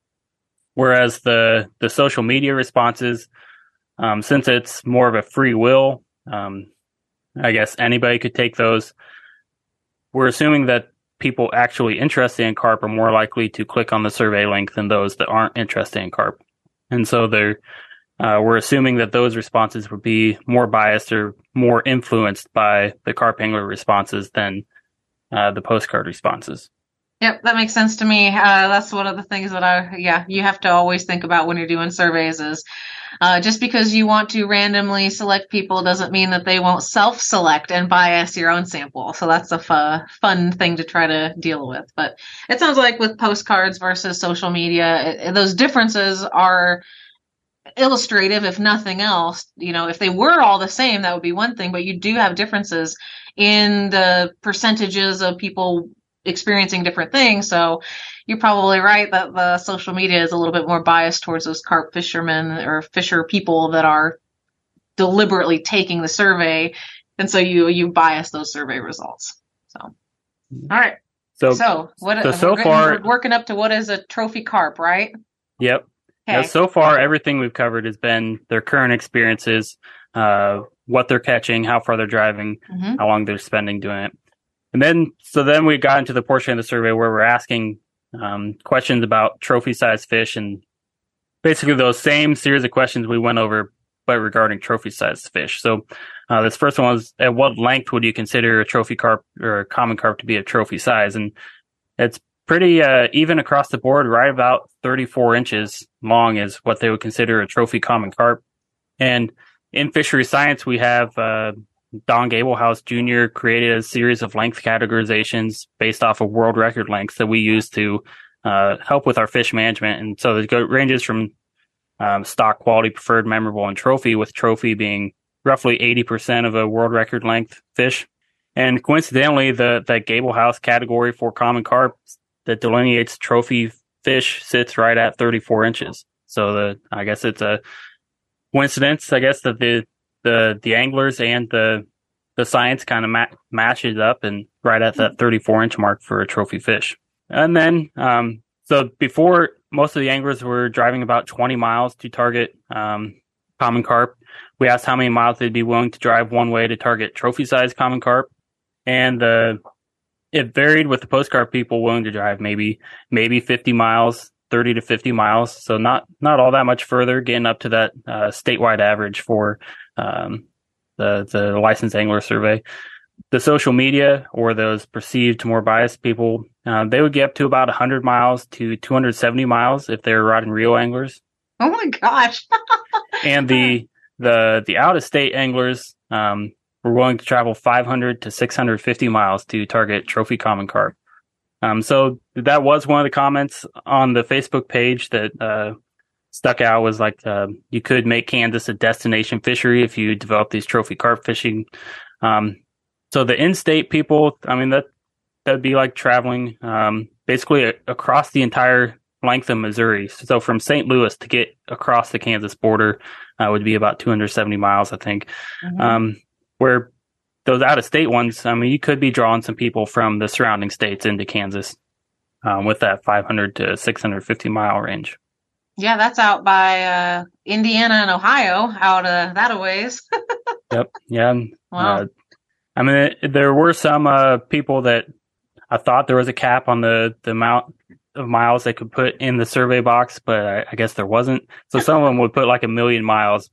Whereas the the social media responses, um, since it's more of a free will, um, I guess anybody could take those. We're assuming that people actually interested in carp are more likely to click on the survey link than those that aren't interested in carp. And so they're, uh, we're assuming that those responses would be more biased or more influenced by the carp angler responses than uh, the postcard responses. Yep, that makes sense to me. Uh, that's one of the things that I, yeah, you have to always think about when you're doing surveys is uh, just because you want to randomly select people doesn't mean that they won't self-select and bias your own sample. So that's a fun thing to try to deal with. But it sounds like with postcards versus social media, it, those differences are illustrative, if nothing else. You know, if they were all the same, that would be one thing, but you do have differences in the percentages of people experiencing different things. So you're probably right that the social media is a little bit more biased towards those carp fishermen or fisher people that are deliberately taking the survey. And so you, you bias those survey results. So, all right. So, So what, so so we're, far- we're working up to what is a trophy carp, right? yep. Yeah, so far, everything we've covered has been their current experiences, uh, what they're catching, how far they're driving, Mhm. how long they're spending doing it. And then, so then we got into the portion of the survey where we're asking um, questions about trophy sized fish and basically those same series of questions we went over, but regarding trophy sized fish. So uh, this first one was at what length would you consider a trophy carp or a common carp to be a trophy size? And it's pretty uh, even across the board, right about 34 inches long is what they would consider a trophy common carp. And in fishery science, we have uh, Don Gabelhouse Jr. created a series of length categorizations based off of world record lengths that we use to uh, help with our fish management. And so it ranges from um, stock, quality, preferred, memorable, and trophy, with trophy being roughly 80% of a world record length fish. And coincidentally, the, the Gabelhouse category for common carp that delineates trophy fish sits right at 34 inches. So the, I guess it's a coincidence, I guess, that the, the, the anglers and the, the science kind of ma- matches up and right at that 34 inch mark for a trophy fish. And then, um, so before most of the anglers were driving about 20 miles to target, um, common carp. We asked how many miles they'd be willing to drive one way to target trophy size common carp. And the, it varied with the postcard people willing to drive maybe, maybe 50 miles, 30 to 50 miles. So not, not all that much further, getting up to that, uh, statewide average for, um, the, the licensed angler survey. The social media or those perceived more biased people, uh, they would get up to about 100 miles to 270 miles if they're rod and reel anglers. Oh my gosh. And the, the, the out of state anglers, um, were willing to travel 500 to 650 miles to target trophy common carp. Um, so that was one of the comments on the Facebook page that, uh, stuck out was like, uh, you could make Kansas a destination fishery if you develop these trophy carp fishing. Um, so the in-state people, I mean, that that would be like traveling um, basically a- across the entire length of Missouri. So from St. Louis to get across the Kansas border uh, would be about 270 miles, I think. Mhm. Um, where those out of state ones, I mean, you could be drawing some people from the surrounding states into Kansas um, with that 500 to 650 mile range. yeah, that's out by uh, Indiana and Ohio, out uh, that a ways. Yep. Yeah. Wow. uh, I mean, it, there were some uh, people that I thought there was a cap on the, the amount of miles they could put in the survey box, but I, I guess there wasn't. So some of them would put like a million miles.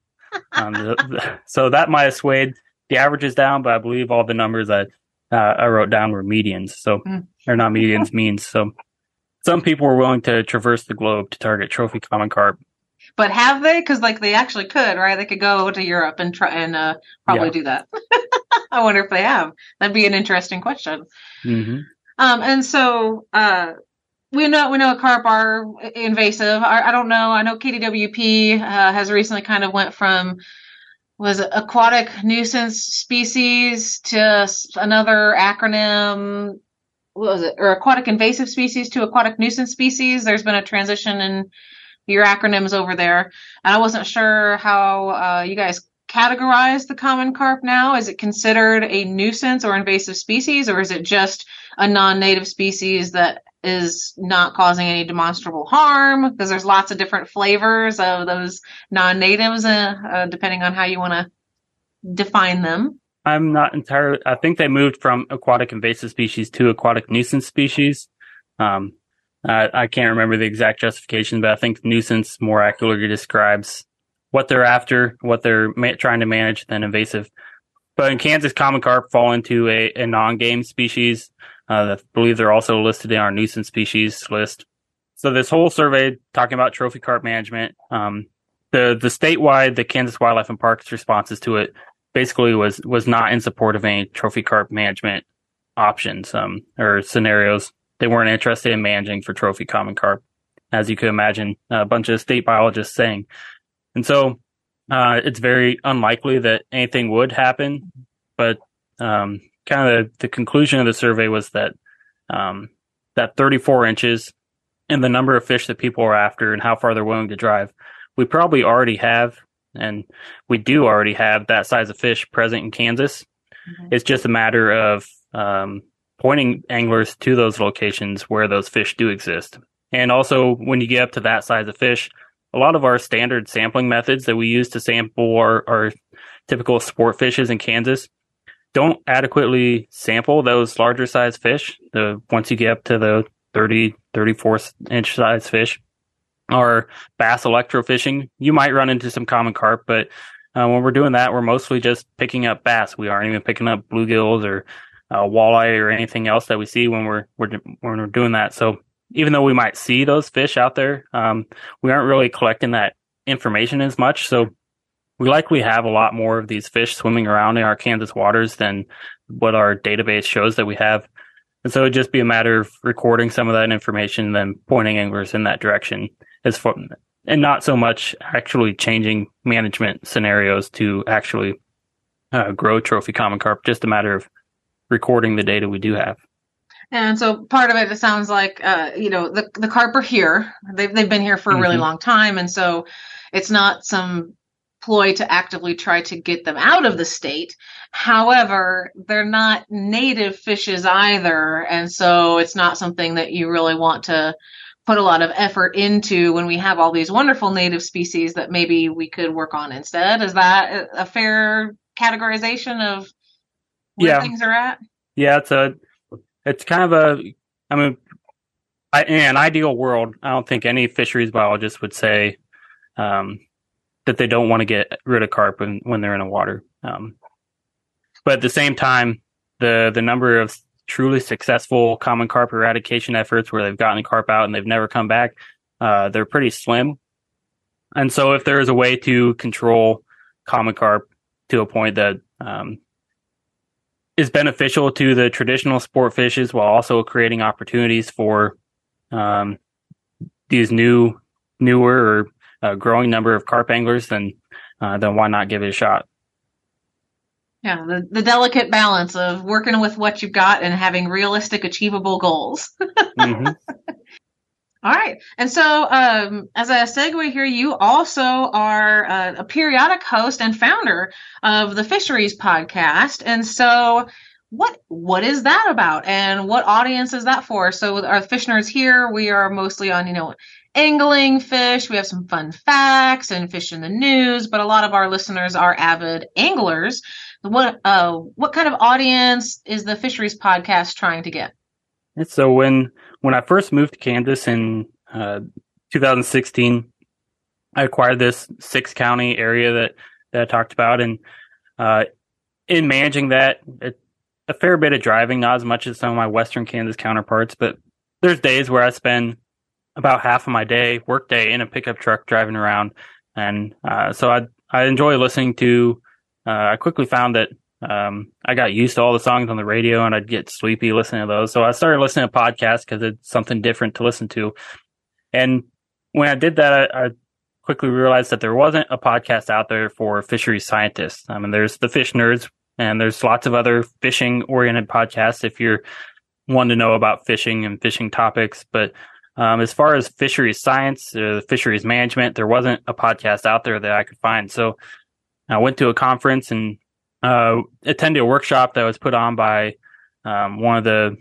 Um, so that might have swayed the average is down, but I believe all the numbers that uh, I wrote down were medians. So Mm. they're not medians, means. So some people were willing to traverse the globe to target trophy common carp. But have they? Because like they actually could, right? They could go to Europe and try and uh, probably Yeah. do that. I wonder if they have. That'd be an interesting question. hmm Um, and so uh, we know we know carp are invasive. I, I don't know. I know KDWP uh, has recently kind of went from was it aquatic nuisance species to another acronym. What was it? Or aquatic invasive species to aquatic nuisance species. There's been a transition in your acronyms over there, and I wasn't sure how uh, you guys categorize the common carp now. Is it considered a nuisance or invasive species, or is it just a non-native species that is not causing any demonstrable harm because there's lots of different flavors of those non-natives uh, uh, depending on how you want to define them I'm not entirely. I think they moved from aquatic invasive species to aquatic nuisance species. Um, I, I can't remember the exact justification, but I think nuisance more accurately describes what they're after, what they're ma- trying to manage than invasive. But in Kansas, common carp fall into a, a non-game species. Uh, I believe they're also listed in our nuisance species list. So this whole survey talking about trophy carp management, um, the the statewide, the Kansas Wildlife and Parks responses to it basically was was not in support of any trophy carp management options um, or scenarios. They weren't interested in managing for trophy common carp, as you could imagine. A bunch of state biologists saying, and so uh, it's very unlikely that anything would happen. But um, kind of the, conclusion of the survey was that um, that 34 inches and the number of fish that people are after and how far they're willing to drive, we probably already have and we do already have that size of fish present in Kansas. Mhm. It's just a matter of um, pointing anglers to those locations where those fish do exist. And also, when you get up to that size of fish, a lot of our standard sampling methods that we use to sample our, our typical sport fishes in Kansas don't adequately sample those larger size fish. The once you get up to the 30, 34 inch size fish, or bass electrofishing, you might run into some common carp, but uh, when we're doing that, we're mostly just picking up bass. We aren't even picking up bluegills or uh, walleye or anything else that we see when we're, we're when we're doing that. So even though we might see those fish out there, um, we aren't really collecting that information as much. So we likely have a lot more of these fish swimming around in our Kansas waters than what our database shows that we have. And so it'd just be a matter of recording some of that information and then pointing anglers in that direction as far, and not so much actually changing management scenarios to actually uh, grow trophy common carp, just a matter of recording the data we do have. And so part of it, it sounds like, uh, you know, the the carp are here. They've they've been here for a really Mhm. long time, and so it's not some ploy to actively try to get them out of the state. However, they're not native fishes either, and so it's not something that you really want to put a lot of effort into when we have all these wonderful native species that maybe we could work on instead. Is that a fair categorization of where Yeah. things are at? Yeah, it's a, it's kind of a, I mean, I, in an ideal world, I don't think any fisheries biologist would say um, that they don't want to get rid of carp when, when they're in the water. Um, but at the same time, the the number of truly successful common carp eradication efforts where they've gotten carp out and they've never come back, uh, they're pretty slim. And so, if there is a way to control common carp to a point that um, is beneficial to the traditional sport fishes while also creating opportunities for um, these new, newer or uh, growing number of carp anglers, then uh, then why not give it a shot? Yeah, the, the delicate balance of working with what you've got and having realistic, achievable goals. Mhm. All right. And so, um, as a segue here, you also are uh, a periodic host and founder of the Fisheries Podcast. And so, what what is that about, and what audience is that for? So, our fish nerds here, we are mostly on you know angling fish. We have some fun facts and fish in the news, but a lot of our listeners are avid anglers. What uh, what kind of audience is the Fisheries Podcast trying to get? And so when when I first moved to Kansas in uh, 2016, I acquired this six county area that that I talked about, and uh, in managing that, it, a fair bit of driving, not as much as some of my Western Kansas counterparts, but there's days where I spend about half of my day, work day, in a pickup truck driving around, and uh, so I I enjoy listening to. Uh, I quickly found that um, I got used to all the songs on the radio and I'd get sleepy listening to those. So I started listening to podcasts because it's something different to listen to. And when I did that, I, I quickly realized that there wasn't a podcast out there for fisheries scientists. I mean, there's the fish nerds and there's lots of other fishing oriented podcasts if you're one to know about fishing and fishing topics. But um, as far as fisheries science, uh, fisheries management, there wasn't a podcast out there that I could find. So I went to a conference and uh, attended a workshop that was put on by um, one of the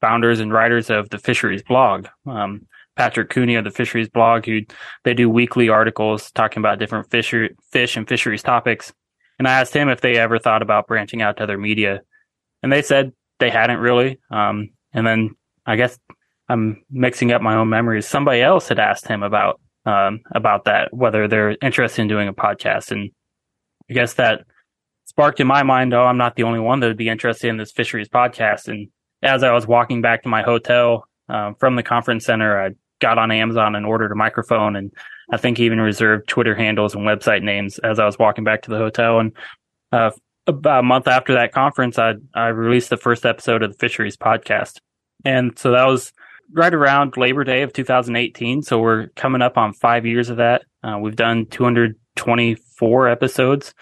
founders and writers of the fisheries blog, um, Patrick Cooney of the fisheries blog, who they do weekly articles talking about different fisher, fish and fisheries topics. And I asked him if they ever thought about branching out to other media, and they said they hadn't really. Um, and then I guess I'm mixing up my own memories. Somebody else had asked him about um, about that, whether they're interested in doing a podcast, and I guess that sparked in my mind, oh, I'm not the only one that would be interested in this fisheries podcast. And as I was walking back to my hotel uh, from the conference center, I got on Amazon and ordered a microphone, and I think even reserved Twitter handles and website names as I was walking back to the hotel. And uh, about a month after that conference, I I released the first episode of the fisheries podcast, and so that was right around Labor Day of 2018. So we're coming up on five years of that. Uh, we've done 224 episodes.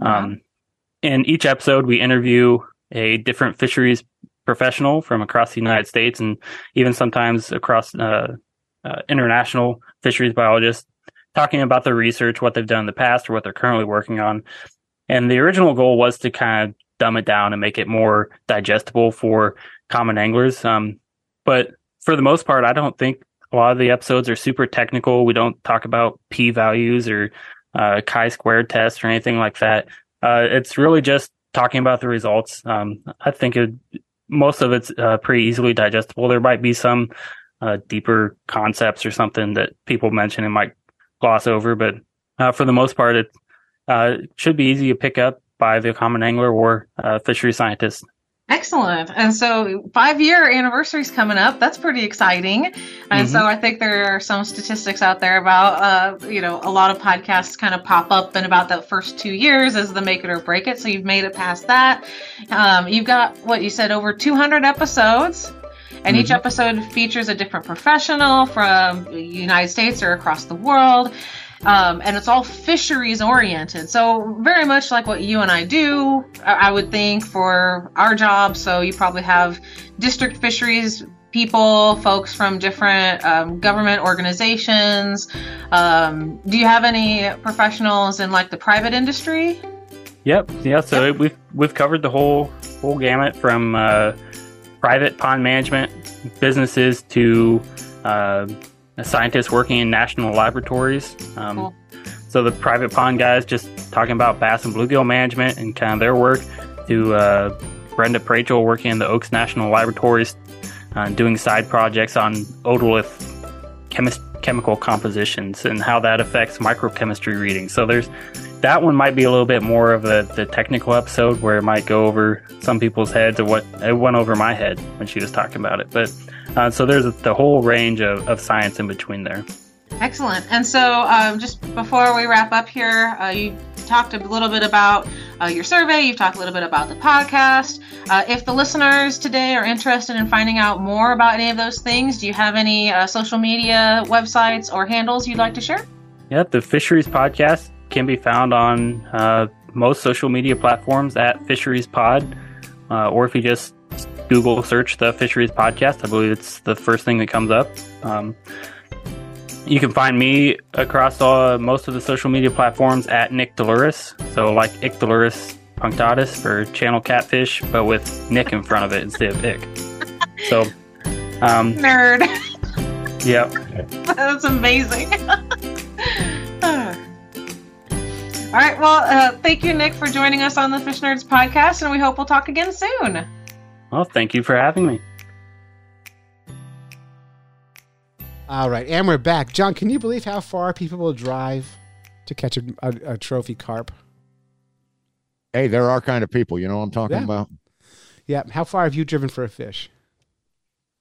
Um, in each episode, we interview a different fisheries professional from across the United States and even sometimes across uh, uh, international fisheries biologists, talking about their research, what they've done in the past, or what they're currently working on. And the original goal was to kind of dumb it down and make it more digestible for common anglers. Um, but for the most part, I don't think a lot of the episodes are super technical. We don't talk about p values or uh, chi squared tests or anything like that. Uh, it's really just talking about the results. Um, I think it, most of it's uh, pretty easily digestible. There might be some uh, deeper concepts or something that people mention and might gloss over, but uh, for the most part, it uh, should be easy to pick up by the common angler or fishery scientist. Excellent. And so five year anniversary is coming up. That's pretty exciting. And so I think there are some statistics out there about, uh, you know, a lot of podcasts kind of pop up in about the first two years as the make it or break it. So you've made it past that. Um, you've got what you said over 200 episodes. And each episode features a different professional from the United States or across the world. Um, and it's all fisheries oriented. So very much like what you and I do, I would think for our job. So you probably have district fisheries people, folks from different um, government organizations. Um, do you have any professionals in like the private industry? Yep. Yeah. So we've we've covered the whole whole gamut from uh, private pond management businesses to uh, scientists working in national laboratories. Um, Cool. So the private pond guys just talking about bass and bluegill management and kind of their work. To uh, Brenda Pracheil working in the Oaks National Laboratories, uh, doing side projects on otolith chemical compositions and how that affects microchemistry readings. So there's that one might be a little bit more of a, the technical episode where it might go over some people's heads or what it went over my head when she was talking about it. But uh, so there's the whole range of, of science in between there. Excellent. And so, um, just before we wrap up here, uh, you talked a little bit about uh, your survey. You've talked a little bit about the podcast. Uh, if the listeners today are interested in finding out more about any of those things, do you have any uh, social media websites or handles you'd like to share? Yeah, the Fisheries Podcast can be found on uh, most social media platforms at Fisheries Pod, uh, or if you just Google search the Fisheries Podcast, I believe it's the first thing that comes up. Um, you can find me across all, most of the social media platforms at Nick Deluris. So like Ictalurus punctatus for channel catfish, but with Nick in front of it instead of Ick. So, um, Nerd. Yep. That's amazing. All right. Well, uh, thank you, Nick, for joining us on the Fish Nerds podcast, and we hope we'll talk again soon. Well, thank you for having me. All right, and we're back. John, can you believe how far people will drive to catch a, a, a trophy carp? Hey, there are kind of people, you know what I'm talking Yeah. about? Yeah. How far have you driven for a fish?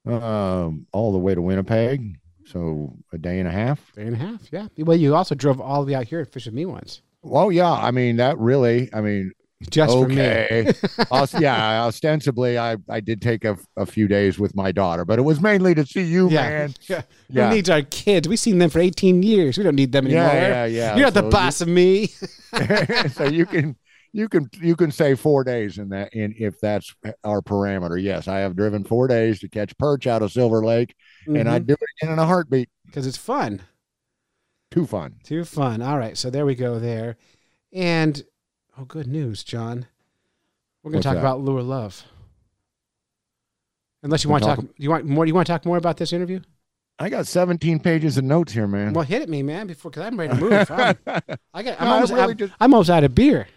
Um, all the way to Winnipeg. So a day and a half. Day and a half. Yeah. Well, you also drove all the way out here to fish with me once, Well, yeah. I mean, that really, I mean, just okay. for me. Yeah, ostensibly, I, I did take a, a few days with my daughter, but it was mainly to see you, yeah. man. yeah. Yeah. Who needs our kids? We've seen them for 18 years. We don't need them anymore. Yeah, yeah, yeah. You're not So the you- boss of me. so you can you can you can say four days in that in if that's our parameter. Yes, I have driven four days to catch perch out of Silver Lake, and Mm-hmm. I'd do it again in a heartbeat. because it's fun. Too fun. Too fun. All right, so there we go there, and oh, good news, John. We're going to talk that? about lure love. Unless you We'll want to talk- talk, you want more? You want to talk more about this interview? I got 17 pages of notes here, man. Well, hit at me, man, before because I'm ready to move. I'm, I got. I'm, No, almost, really I'm, just- I'm almost out of beer.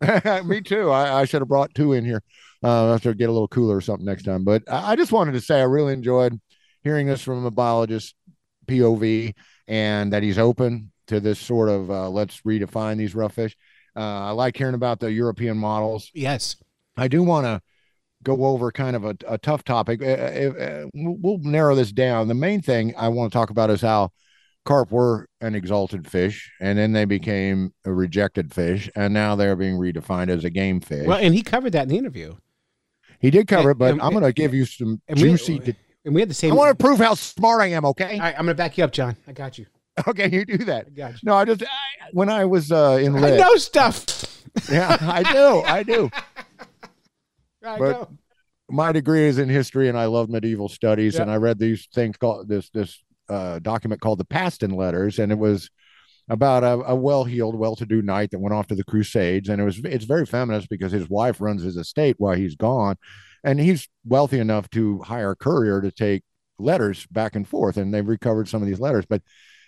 Me too. I, I should have brought two in here. Uh, I have get a little cooler or something next time. But I, I just wanted to say I really enjoyed hearing this from a biologist POV and that he's open to this sort of uh, let's redefine these rough fish. Uh, I like hearing about the European models. Yes. I do want to go over kind of a, a tough topic. Uh, uh, we'll narrow this down. The main thing I want to talk about is how carp were an exalted fish, and then they became a rejected fish, and now they're being redefined as a game fish. Well, and he covered that in the interview, he did cover it, but and- I'm going to give you some and we- juicy. de- and we had the same. I want to prove how smart I am. Okay, All right, I'm going to back you up, John. I got you. okay, you do that. I. No, I just I, when I was uh, in I know stuff. yeah, I do, I do. I But- know. my degree is in history and I love medieval studies. Yeah. And I read these things called this this uh, document called the Paston Letters, and it was about a, a well-heeled, well-to-do knight that went off to the Crusades. And it was it's very feminist because his wife runs his estate while he's gone, and he's wealthy enough to hire a courier to take letters back and forth. And they've recovered some of these letters, but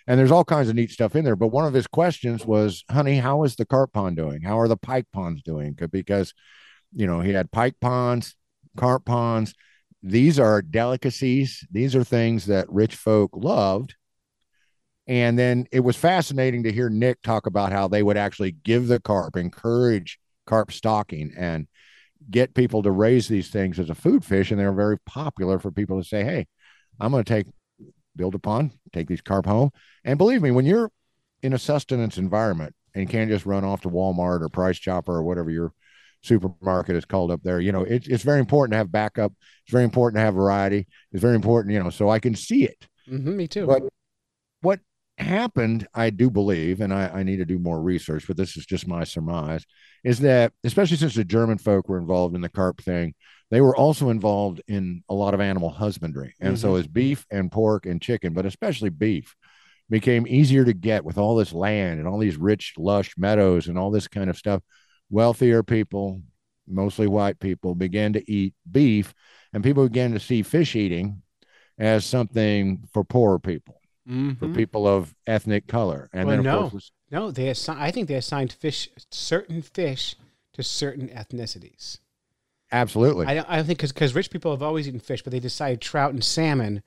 and there's all kinds of neat stuff in there. But one of his questions was, "Honey, how is the carp pond doing? How are the pike ponds doing?" Because you know he had pike ponds carp ponds. These are delicacies. These are things that rich folk loved. And then it was fascinating to hear Nick talk about how they would actually give the carp, encourage carp stocking, and get people to raise these things as a food fish. And they're very popular for people to say, hey, I'm going to take, build upon, take these carp home. And believe me, when you're in a sustenance environment and can't just run off to Walmart or Price Chopper or whatever your supermarket is called up there. You know, it's it's very important to have backup. It's very important to have variety. It's very important, you know, so I can see it. hmm me too. But what happened, I do believe, and I, I need to do more research, but this is just my surmise, is that especially since the German folk were involved in the carp thing, they were also involved in a lot of animal husbandry. And so as beef and pork and chicken, but especially beef, became easier to get with all this land and all these rich, lush meadows and all this kind of stuff. Wealthier people, mostly white people, began to eat beef, and people began to see fish eating as something for poorer people, for Mhm. people of ethnic color. And Well, then, of no. course, No, they assi- I think they assigned fish certain fish to certain ethnicities. Absolutely. I don't, I don't think because rich people have always eaten fish, but they decided trout and salmon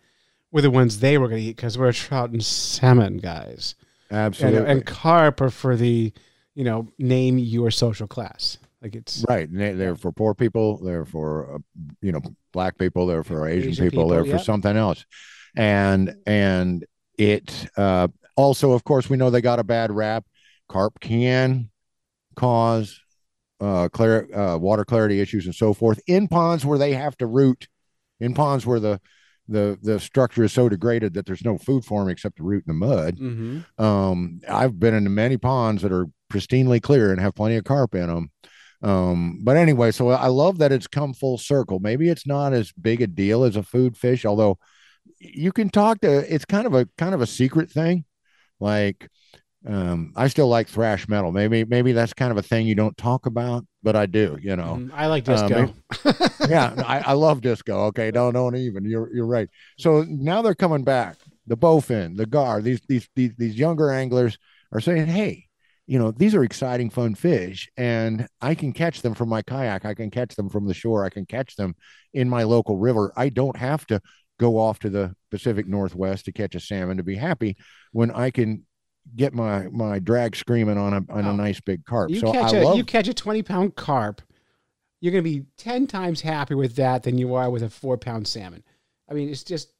were the ones they were going to eat because we're trout and salmon guys, and, absolutely. and carp are for the you know name your social class. Like it's Right. They, they're for poor people. They're for, uh, you know, black people. They're for Asian, Asian people. people, They're yep. for something else. And, and it, uh, also, of course, we know they got a bad rap. Carp can cause, uh, clear, uh, water clarity issues and so forth in ponds where they have to root, in ponds where the, the the structure is so degraded that there's no food for them except to root in the mud. Mm-hmm. Um, I've been into many ponds that are pristinely clear and have plenty of carp in them. Um, but anyway, so I love that it's come full circle. Maybe it's not as big a deal as a food fish, although you can talk to it's kind of a kind of a secret thing. Like um, I still like thrash metal. Maybe maybe that's kind of a thing you don't talk about, but I do, you know Mm, I like disco. yeah, I, I love disco. Okay, don't don't even. You're you're right. So now they're coming back. The bowfin, the gar, these these these these younger anglers are saying, hey, you know, these are exciting, fun fish, and I can catch them from my kayak. I can catch them from the shore. I can catch them in my local river. I don't have to go off to the Pacific Northwest to catch a salmon to be happy when I can get my my drag screaming on a on Oh. a nice big carp. you so catch I a love you catch a twenty pound carp, you're gonna be ten times happier with that than you are with a four pound salmon. I mean, it's just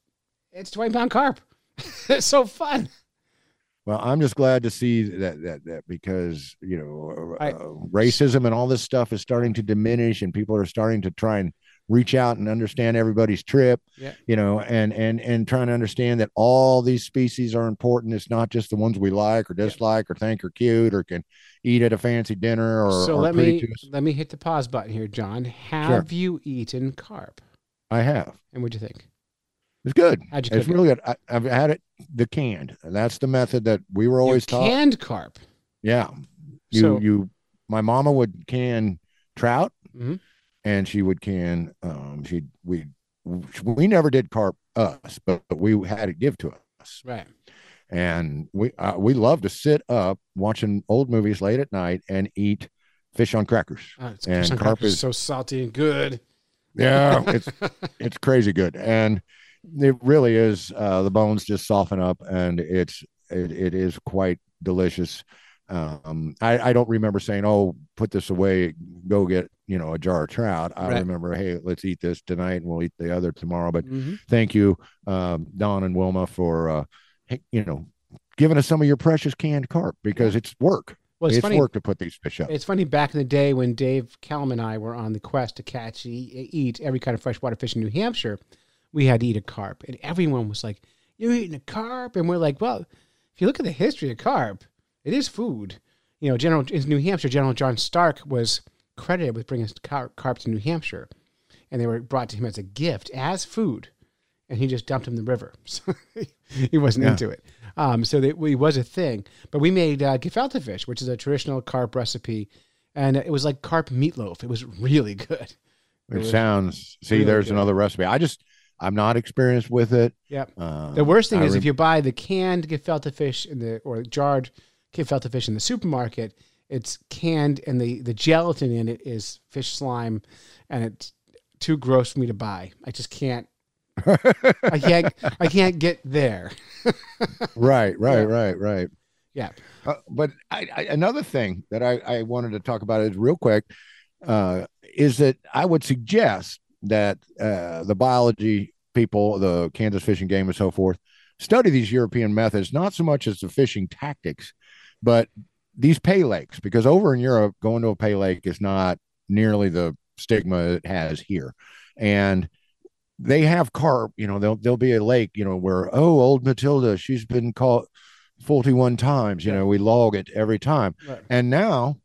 it's twenty pound carp. it's so fun. Well, I'm just glad to see that that that because you know uh, I- racism and all this stuff is starting to diminish, and people are starting to try and reach out and understand everybody's trip. Yeah. You know, and and and trying to understand that all these species are important. It's not just the ones we like or dislike or think are cute or can eat at a fancy dinner or. so or let me let me hit the pause button here, John. Have you eaten carp? I have. And what'd you think? It's good. It's cook it? really good. I, I've had it the canned. That's the method that we were You always taught. canned carp. Yeah. You So- you my mama would can trout Mhm. And she would can um she we we never did carp us, but, but we had it give to us. Right. And we uh, we love to sit up watching old movies late at night and eat fish on crackers. Oh, And on carp is is- so salty and good. Yeah, it's it's crazy good. And it really is uh the bones just soften up and it's it, it is quite delicious. Um I, I don't remember saying, Oh, put this away, go get, you know, a jar of trout. I Right. remember, hey, let's eat this tonight and we'll eat the other tomorrow. But Mhm. thank you, um, Don and Wilma for uh you know, giving us some of your precious canned carp because it's work. Well, it's, it's funny. work to put these fish up. It's funny back in the day when Dave Callum and I were on the quest to catch, eat every kind of freshwater fish in New Hampshire. We had to eat a carp, and everyone was like, "You're eating a carp," and we're like, "Well, if you look at the history of carp, it is food." You know, General in New Hampshire, General John Stark was credited with bringing car- carp to New Hampshire, and they were brought to him as a gift as food, and he just dumped them in the river. So he wasn't Yeah. into it. Um, so it was a thing. But we made uh, gefilte fish, which is a traditional carp recipe, and it was like carp meatloaf. It was really good. It, was sounds see, really there's good. another recipe. I just I'm not experienced with it. Yep. Uh, The worst thing I is rem- if you buy the canned gefilte fish in the or jarred gefilte fish in the supermarket, it's canned and the the gelatin in it is fish slime, and it's too gross for me to buy. I just can't. I can't. I can't get there. right, right, Yeah. right, right. Yeah. Uh, but I, I, another thing that I, I wanted to talk about is real quick uh, is that I would suggest that uh, the biology people, the Kansas fishing Game, and so forth, study these European methods, not so much as the fishing tactics, but these pay lakes, because over in Europe, going to a pay lake is not nearly the stigma it has here. And they have carp, you know, there'll, there'll be a lake, you know, where, oh, old Matilda, she's been caught 41 times, you know, we log it every time. Right. And now,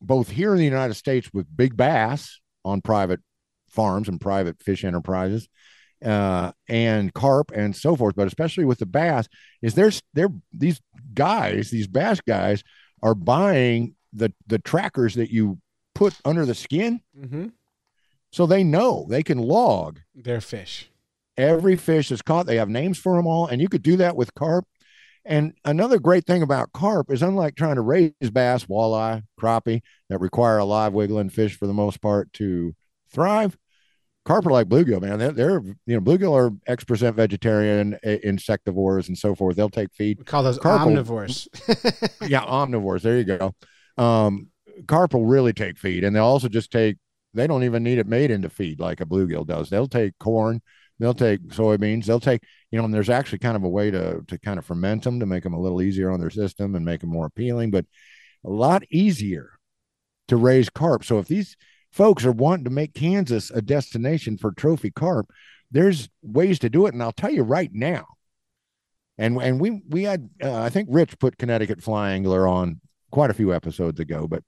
both here in the United States with big bass on private farms and private fish enterprises, uh, and carp and so forth, but especially with the bass, is there's there these guys, these bass guys, are buying the the trackers that you put under the skin, Mm-hmm. so they know they can log They're fish. every fish is caught. They have names for them all, and you could do that with carp. And another great thing about carp is unlike trying to raise bass, walleye, crappie that require a live wiggling fish for the most part to thrive. Carp are like bluegill, man. They're, they're you know bluegill are X percent vegetarian, insectivores, and so forth. They'll take feed. We call those Carp omnivores. yeah, omnivores. There you go. Um, carp will really take feed, and they'll also just take. They don't even need it made into feed like a bluegill does. They'll take corn, they'll take soybeans, they'll take you know. And there's actually kind of a way to to kind of ferment them to make them a little easier on their system and make them more appealing, but a lot easier to raise carp. So if these folks are wanting to make Kansas a destination for trophy carp, there's ways to do it, and I'll tell you right now. And and we we had uh, I think Rich put Connecticut Fly Angler on quite a few episodes ago, but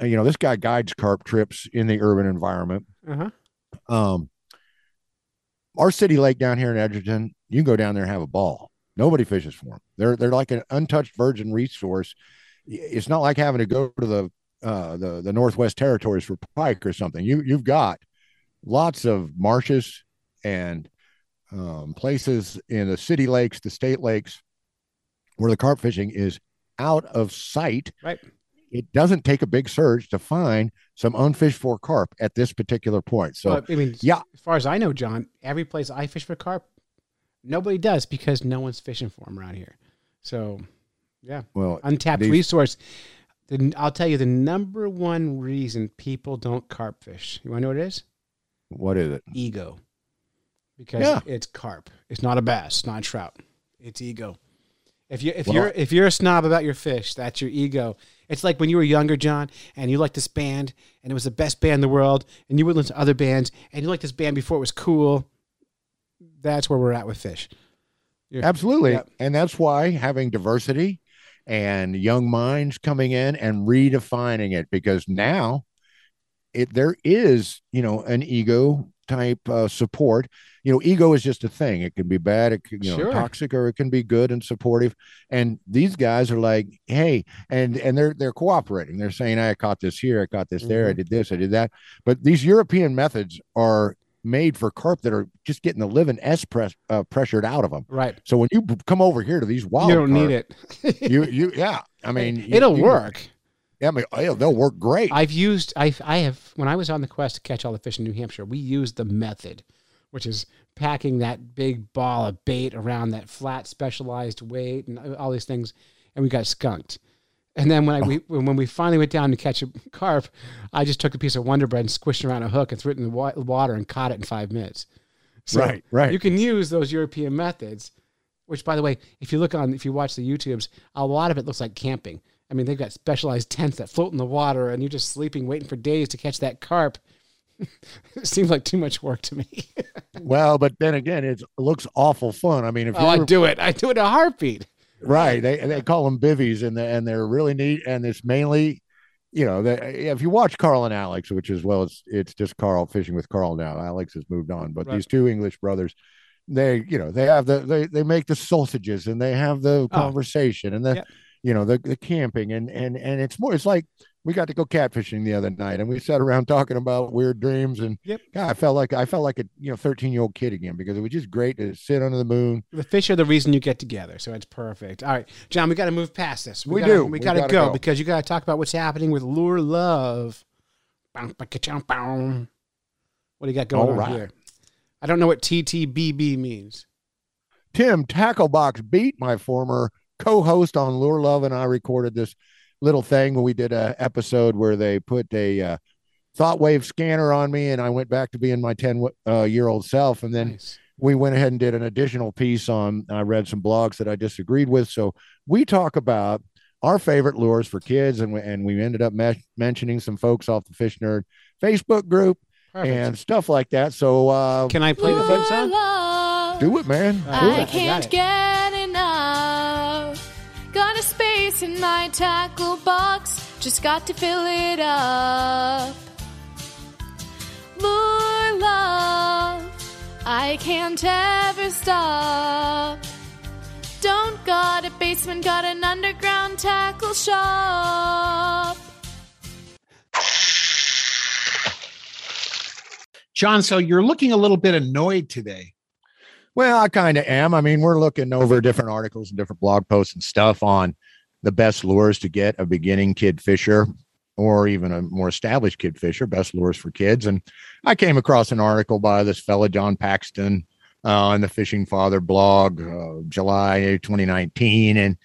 uh, you know this guy guides carp trips in the urban environment. Uh-huh. Um, our city lake down here in Edgerton, you can go down there and have a ball. Nobody fishes for them. They're they're like an untouched virgin resource. It's not like having to go to the uh, the the Northwest Territories for pike or something. You you've got lots of marshes and um, places in the city lakes, the state lakes, where the carp fishing is out of sight. Right. It doesn't take a big surge to find some unfished for carp at this particular point. So But, I mean, yeah. as far as I know, John, every place I fish for carp, nobody does because no one's fishing for them around here. So, yeah, well, untapped these- resource. The, I'll tell you the number one reason people don't carp fish. You want to know what it is? what is it? Ego. Because Yeah. it's carp. It's not a bass, it's not a trout. It's ego. If you if Well- you're if you're a snob about your fish, that's your ego. It's like when you were younger, John, and you liked this band, and it was the best band in the world, and you would listen to other bands, and you liked this band before it was cool. That's where we're at with fish. You're- Absolutely. And that's why having diversity and young minds coming in and redefining it because now it there is, you know, an ego type uh, support. You know, ego is just a thing. It can be bad, it can, you know, Sure. toxic or it can be good and supportive. And these guys are like, "Hey," and and they're they're cooperating. They're saying, "I caught this here, I caught this there, I Mhm. did this, I did that." But these European methods are made for carp that are just getting the living S press uh, pressured out of them. Right. So when you come over here to these wild, you don't need it. You you yeah. I mean, you- it'll you- work. Yeah, I mean, it'll- they'll work great. I've used I I have when I was on the quest to catch all the fish in New Hampshire, we used the method, which is packing that big ball of bait around that flat specialized weight and all these things, and we got skunked. And then when I we, oh. when we finally went down to catch a carp, I just took a piece of Wonder Bread and squished it around a hook and threw it in the wa- water and caught it in five minutes. So Right, right. You can use those European methods, which, by the way, if you look on, if you watch the YouTubes, a lot of it looks like camping. I mean, they've got specialized tents that float in the water, and you're just sleeping, waiting for days to catch that carp. it seems like too much work to me. well, but then again, it looks awful fun. I mean, if oh, I do it. I do it in a heartbeat. Right, they they call them bivvies, and they, and they're really neat. And it's mainly, you know, the, if you watch Carl and Alex, which is well, it's it's just Carl fishing with Carl now. Alex has moved on, but Right. these two English brothers. They, you know, they have the they they make the sausages and they have the oh. conversation and the, Oh. You know, the the camping and and and it's more. It's like we got to go catfishing the other night and we sat around talking about weird dreams and Yep. God, I felt like I felt like a you know 13 year old kid again because it was just great to sit under the moon. The fish are the reason you get together, so it's perfect. All right, John, we got to move past this. We gotta, do. We We got to go, go. because you got to talk about what's happening with Lure Love. Bow, ba, ka-chow, bow. What do you got going on here? I don't know what TTBB means. Tim Tacklebox Beat, my former co-host on Lure Love, and I recorded this little thing when we did a episode where they put a uh, thought wave scanner on me, and I went back to being my 10 uh, year old self, and then Nice. we went ahead and did an additional piece on. I read some blogs that I disagreed with, so we talk about our favorite lures for kids, and we, and we ended up me- mentioning some folks off the Fish Nerd Facebook group Perfect. and stuff like that. So uh, Can I play the theme song? Love, do it, man. Do right. I it. can't get enough. A space in my tackle box, just got to fill it up. Lure love, I can't ever stop. Don't got a basement, got an underground tackle shop. John, so you're looking a little bit annoyed today. Well, I kind of am. I mean, we're looking over different articles and different blog posts and stuff on the best lures to get a beginning kid fisher or even a more established kid fisher, best lures for kids. And I came across an article by this fella, John Paxton, uh, on the Fishing Father blog, uh, July 2019. And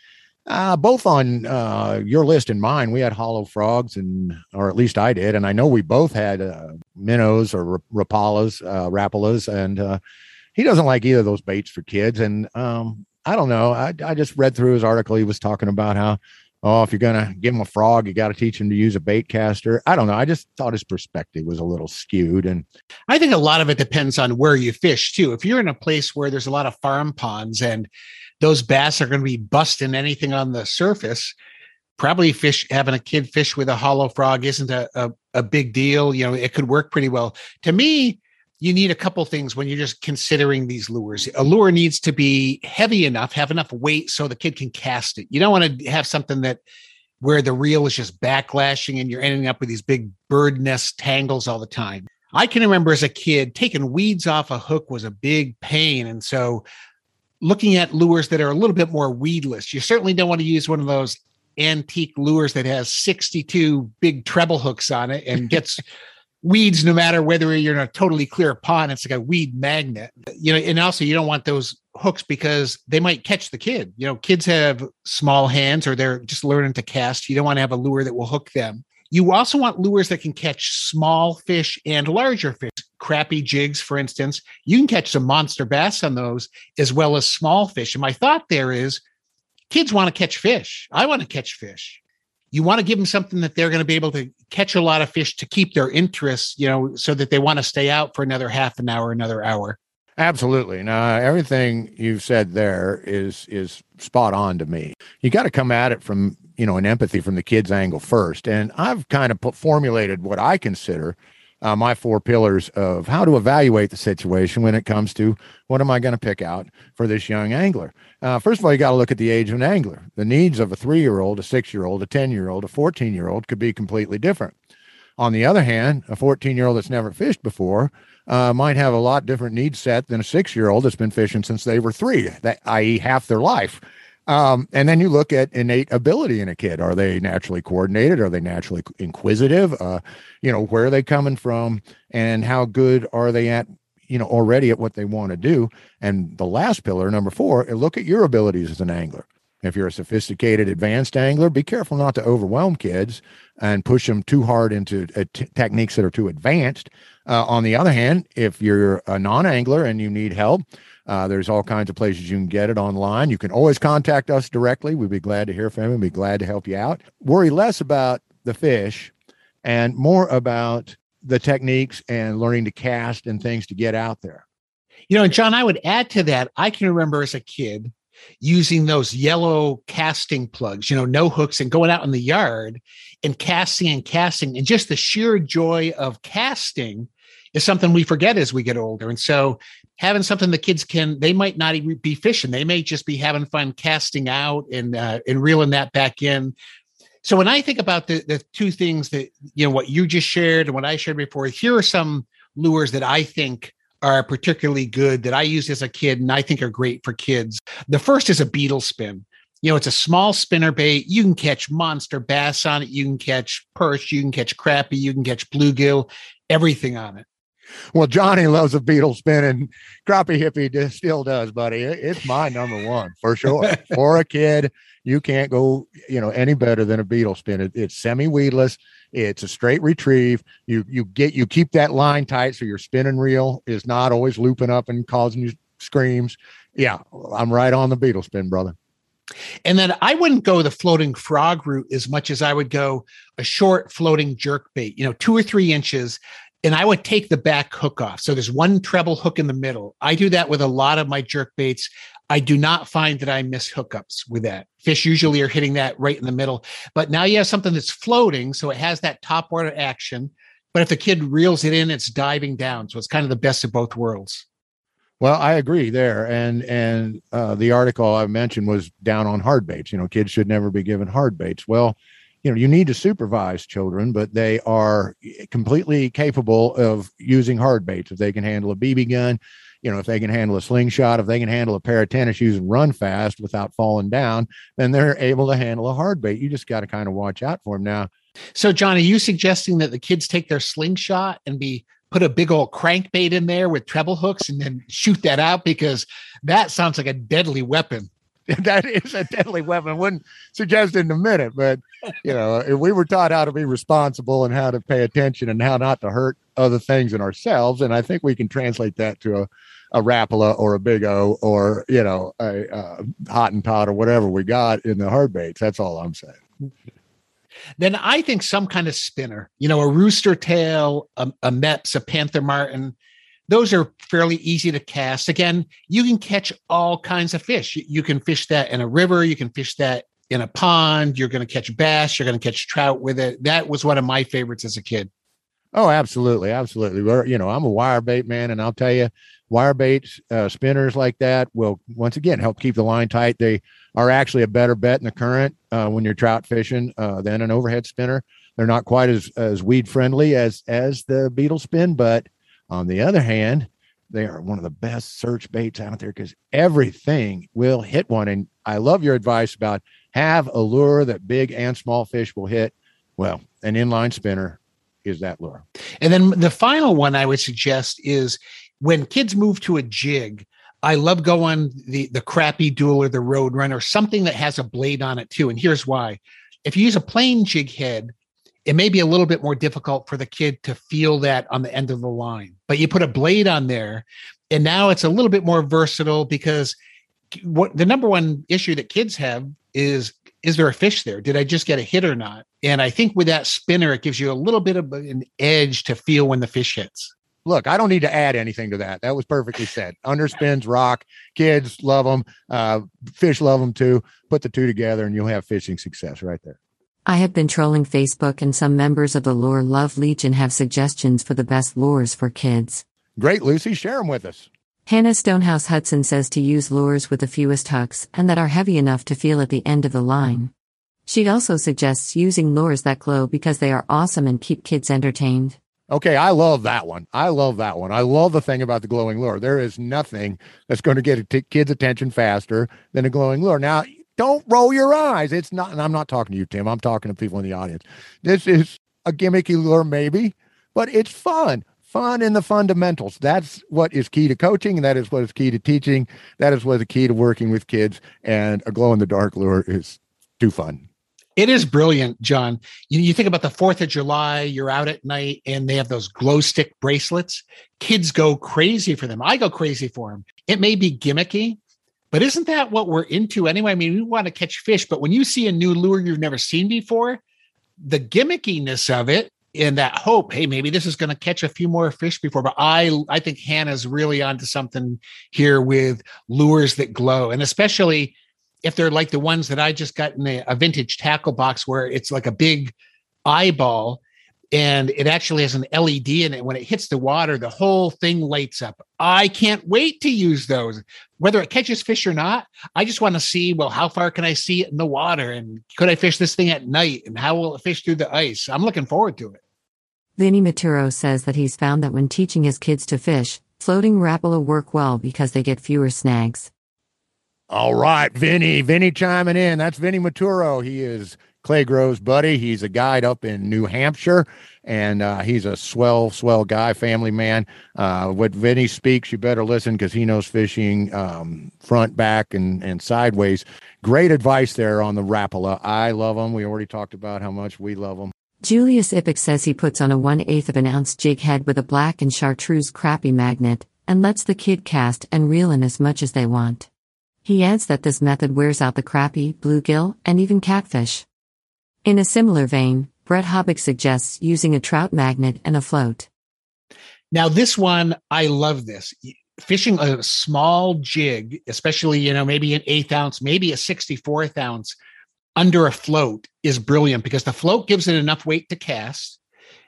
uh, both on uh, your list and mine, we had hollow frogs, and or at least I did, and I know we both had uh, minnows or rapalas, uh, rapalas, and uh, he doesn't like either of those baits for kids. And um, I don't know. I, I just read through his article. He was talking about how oh, if you're gonna give him a frog, you got to teach him to use a bait caster. I don't know. I just thought his perspective was a little skewed, and I think a lot of it depends on where you fish too. If you're in a place where there's a lot of farm ponds and those bass are going to be busting anything on the surface, probably fish having a kid fish with a hollow frog isn't a, a, a big deal. You know, it could work pretty well. To me, you need a couple things when you're just considering these lures. A lure needs to be heavy enough, have enough weight so the kid can cast it. You don't want to have something that where the reel is just backlashing and you're ending up with these big bird nest tangles all the time. I can remember as a kid taking weeds off a hook was a big pain. And so looking at lures that are a little bit more weedless, you certainly don't want to use one of those antique lures that has 62 big treble hooks on it and gets weeds no matter whether you're in a totally clear pond. It's like a weed magnet. You know, and also you don't want those hooks because they might catch the kid. You know, kids have small hands or they're just learning to cast. You don't want to have a lure that will hook them. You also want lures that can catch small fish and larger fish. Crappie jigs, for instance, you can catch some monster bass on those as well as small fish. And my thought there is kids want to catch fish. I want to catch fish. You want to give them something that they're going to be able to catch a lot of fish to keep their interest, you know, so that they want to stay out for another half an hour, another hour. Absolutely. Now, everything you've said there is is spot on to me. You got to come at it from you know an empathy from the kid's angle first, and I've kind of put, formulated what I consider uh, my four pillars of how to evaluate the situation when it comes to what am I going to pick out for this young angler. Uh, first of all, you got to look at the age of an angler. The needs of a three year old, a six year old, a ten year old, a fourteen year old could be completely different. On the other hand, a 14 year old that's never fished before uh, might have a lot different need set than a six year old that's been fishing since they were three, that, i.e., half their life. Um, and then you look at innate ability in a kid. Are they naturally coordinated? Are they naturally inquisitive? Uh, you know, where are they coming from? And how good are they at, you know, already at what they want to do? And the last pillar, number four, look at your abilities as an angler. If you're a sophisticated, advanced angler, be careful not to overwhelm kids and push them too hard into uh, t- techniques that are too advanced. Uh, on the other hand, if you're a non angler and you need help, uh, there's all kinds of places you can get it online. You can always contact us directly. We'd be glad to hear from you. We'd be glad to help you out. Worry less about the fish and more about the techniques and learning to cast and things to get out there. You know, and John, I would add to that. I can remember as a kid using those yellow casting plugs, you know, no hooks, and going out in the yard and casting and casting. And just the sheer joy of casting is something we forget as we get older. And so having something the kids can, they might not even be fishing. They may just be having fun casting out and uh, and reeling that back in. So when I think about the the two things that you know what you just shared and what I shared before, here are some lures that I think are particularly good that I used as a kid and I think are great for kids. The first is a beetle spin. You know, it's a small spinner bait. You can catch monster bass on it. You can catch perch. You can catch crappie. You can catch bluegill. Everything on it. Well, Johnny loves a beetle spin, and crappie hippie still does, buddy. It's my number one for sure. for a kid, you can't go, you know, any better than a beetle spin. It, it's semi weedless. It's a straight retrieve. You you get you keep that line tight so your spinning reel is not always looping up and causing you screams. Yeah, I'm right on the beetle spin, brother. And then I wouldn't go the floating frog route as much as I would go a short floating jerk bait, you know, two or three inches. And I would take the back hook off. So there's one treble hook in the middle. I do that with a lot of my jerk baits. I do not find that I miss hookups with that. Fish usually are hitting that right in the middle. But now you have something that's floating. So it has that top water action. But if the kid reels it in, it's diving down. So it's kind of the best of both worlds. Well, I agree there, and and uh, the article I mentioned was down on hard baits. You know, kids should never be given hard baits. Well, you know, you need to supervise children, but they are completely capable of using hard baits if they can handle a BB gun. You know, if they can handle a slingshot, if they can handle a pair of tennis shoes and run fast without falling down, then they're able to handle a hard bait. You just got to kind of watch out for them now. So, John, are you suggesting that the kids take their slingshot and be put a big old crankbait in there with treble hooks and then shoot that out? Because that sounds like a deadly weapon. that is a deadly weapon. Wouldn't suggest in a minute, but you know, if we were taught how to be responsible and how to pay attention and how not to hurt other things and ourselves, and I think we can translate that to a a Rapala or a Big O or you know a, a Hottentot or whatever we got in the hard baits. That's all I'm saying. Then I think some kind of spinner, you know, a rooster tail, a, a Mepps, a panther martin. Those are fairly easy to cast. Again, you can catch all kinds of fish. You, can fish that in a river. You can fish that in a pond. You're going to catch bass. You're going to catch trout with it. That was one of my favorites as a kid. Oh, absolutely, absolutely. We're, you know, I'm a wire bait man, and I'll tell you, wire baits, uh, spinners like that will once again help keep the line tight. They are actually a better bet in the current uh, when you're trout fishing uh, than an overhead spinner. They're not quite as as weed friendly as as the beetle spin, but on the other hand, they are one of the best search baits out there because everything will hit one. And I love your advice about have a lure that big and small fish will hit. Well, an inline spinner is that lure. And then the final one I would suggest is when kids move to a jig. I love going the the crappie duel or the road runner, something that has a blade on it too. And here's why: if you use a plain jig head, it may be a little bit more difficult for the kid to feel that on the end of the line. But you put a blade on there, and now it's a little bit more versatile because what the number one issue that kids have is is there a fish there? Did I just get a hit or not? And I think with that spinner, it gives you a little bit of an edge to feel when the fish hits. Look, I don't need to add anything to that. That was perfectly said. Underspins rock. Kids love them. Uh, fish love them too. Put the two together, and you'll have fishing success right there. I have been trolling Facebook, and some members of the Lure Love Legion have suggestions for the best lures for kids. Great, Lucy. Share them with us. Hannah Stonehouse Hudson says to use lures with the fewest hooks and that are heavy enough to feel at the end of the line. She also suggests using lures that glow because they are awesome and keep kids entertained. Okay, I love that one. I love that one. I love the thing about the glowing lure. There is nothing that's going to get a t- kid's attention faster than a glowing lure. Now, don't roll your eyes. It's not, and I'm not talking to you, Tim. I'm talking to people in the audience. This is a gimmicky lure, maybe, but it's fun. Fun in the fundamentals. That's what is key to coaching. And that is what is key to teaching. That is what is key to working with kids. And a glow in the dark lure is too fun. It is brilliant, John. You, you think about the 4th of July, you're out at night and they have those glow stick bracelets. Kids go crazy for them. I go crazy for them. It may be gimmicky, but isn't that what we're into anyway? I mean, we want to catch fish, but when you see a new lure you've never seen before, the gimmickiness of it and that hope, hey, maybe this is going to catch a few more fish before. But I, I think Hannah's really onto something here with lures that glow, and especially if they're like the ones that I just got in a, a vintage tackle box where it's like a big eyeball and it actually has an LED in it. When it hits the water, the whole thing lights up. I can't wait to use those, whether it catches fish or not. I just want to see, well, how far can I see it in the water? And could I fish this thing at night? And how will it fish through the ice? I'm looking forward to it. Vinny Maturo says that he's found that when teaching his kids to fish, floating Rapala work well because they get fewer snags. All right, Vinny. Vinny chiming in. That's Vinny Maturo. He is Clay Grove's buddy. He's a guide up in New Hampshire, and uh, he's a swell, swell guy, family man. Uh, what Vinny speaks, you better listen because he knows fishing um, front, back, and and sideways. Great advice there on the Rapala. I love them. We already talked about how much we love them. Julius Ipic says he puts on a one eighth of an ounce jig head with a black and chartreuse crappie magnet and lets the kid cast and reel in as much as they want. He adds that this method wears out the crappie, bluegill, and even catfish. In a similar vein, Brett Hobbick suggests using a trout magnet and a float. Now, this one, I love this. Fishing a small jig, especially, you know, maybe an eighth ounce, maybe a 64th ounce under a float is brilliant because the float gives it enough weight to cast.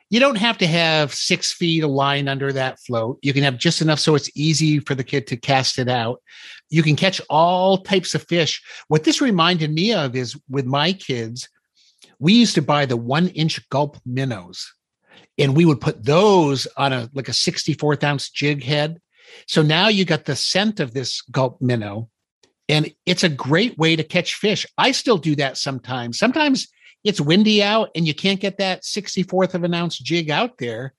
You don't have to have six feet of line under that float. You can have just enough so it's easy for the kid to cast it out. You can catch all types of fish. What this reminded me of is with my kids, we used to buy the one inch gulp minnows and we would put those on a like a 64th ounce jig head. So now you got the scent of this gulp minnow and it's a great way to catch fish. I still do that sometimes. Sometimes it's windy out and you can't get that 64th of an ounce jig out there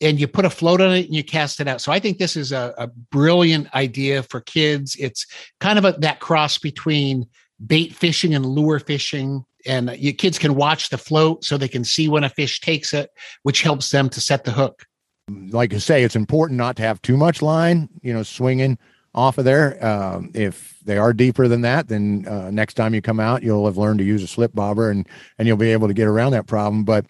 and you put a float on it and you cast it out. So I think this is a, a brilliant idea for kids. It's kind of a, that cross between bait fishing and lure fishing. And your kids can watch the float so they can see when a fish takes it, which helps them to set the hook. Like I say, it's important not to have too much line, you know, swinging off of there. Um, if they are deeper than that, then uh, next time you come out, you'll have learned to use a slip bobber and and you'll be able to get around that problem. But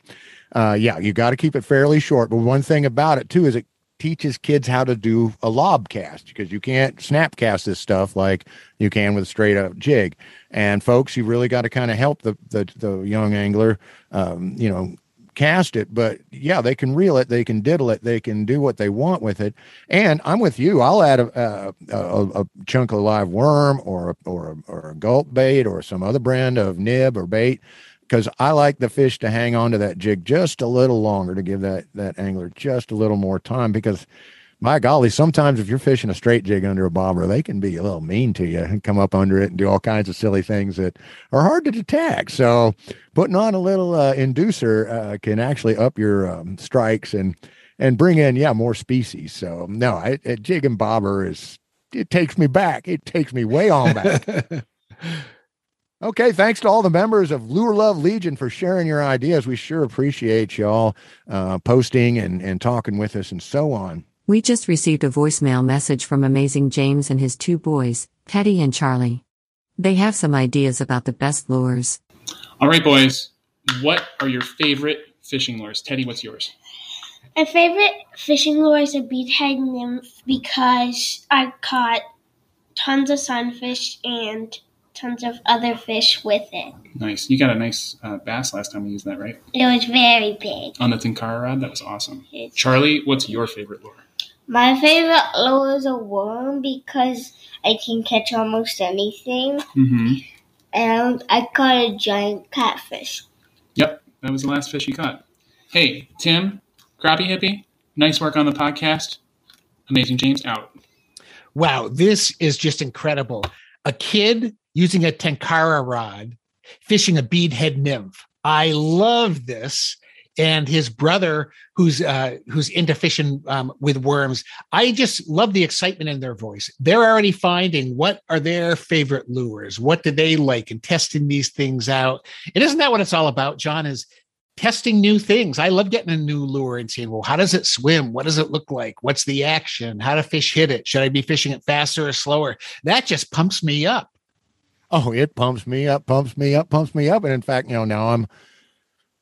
uh, yeah, you got to keep it fairly short. But one thing about it too is it teaches kids how to do a lob cast because you can't snap cast this stuff like you can with a straight up jig. And folks, you really got to kind of help the, the the young angler, um, you know, cast it. But yeah, they can reel it, they can diddle it, they can do what they want with it. And I'm with you. I'll add a a, a, a chunk of live worm or a, or or a gulp bait or some other brand of nib or bait because I like the fish to hang on to that jig just a little longer to give that that angler just a little more time because my golly, sometimes if you're fishing a straight jig under a bobber, they can be a little mean to you and come up under it and do all kinds of silly things that are hard to detect. So putting on a little uh, inducer uh, can actually up your um, strikes and and bring in yeah more species. So no, I, a jig and bobber is it takes me back. It takes me way on back. Okay, thanks to all the members of Lure Love Legion for sharing your ideas. We sure appreciate y'all uh, posting and, and talking with us and so on. We just received a voicemail message from Amazing James and his two boys, Teddy and Charlie. They have some ideas about the best lures. All right, boys. What are your favorite fishing lures? Teddy, what's yours? My favorite fishing lure is a beadhead nymph because I caught tons of sunfish and tons of other fish with it. Nice. You got a nice uh, bass last time we used that, right? It was very big. On the Tenkara rod? That was awesome. It's- Charlie, what's your favorite lure? My favorite lure is a worm because I can catch almost anything. Mm-hmm. And I caught a giant catfish. Yep, that was the last fish you caught. Hey, Tim, Crappie Hippie, nice work on the podcast. Amazing James out. Wow, this is just incredible. A kid using a tenkara rod fishing a beadhead nymph. I love this. And his brother, who's uh, who's into fishing um, with worms, I just love the excitement in their voice. They're already finding what are their favorite lures, what do they like, and testing these things out. And isn't that what it's all about, John? Is testing new things. I love getting a new lure and seeing, well, how does it swim? What does it look like? What's the action? How do fish hit it? Should I be fishing it faster or slower? That just pumps me up. Oh, it pumps me up, pumps me up, pumps me up. And in fact, you know, now I'm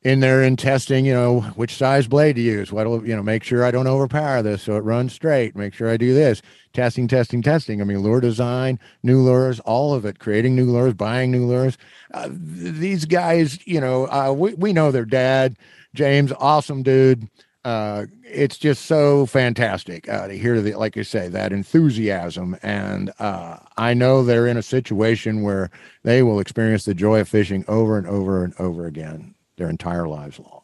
in there and testing, you know, which size blade to use. What will you know, make sure I don't overpower this so it runs straight. Make sure I do this. Testing, testing, testing. I mean, lure design, new lures, all of it. Creating new lures, buying new lures. Uh, these guys, you know, uh, we we know their dad, James, awesome dude. Uh, it's just so fantastic uh, to hear the, like you say, that enthusiasm. And uh, I know they're in a situation where they will experience the joy of fishing over and over and over again their entire lives long.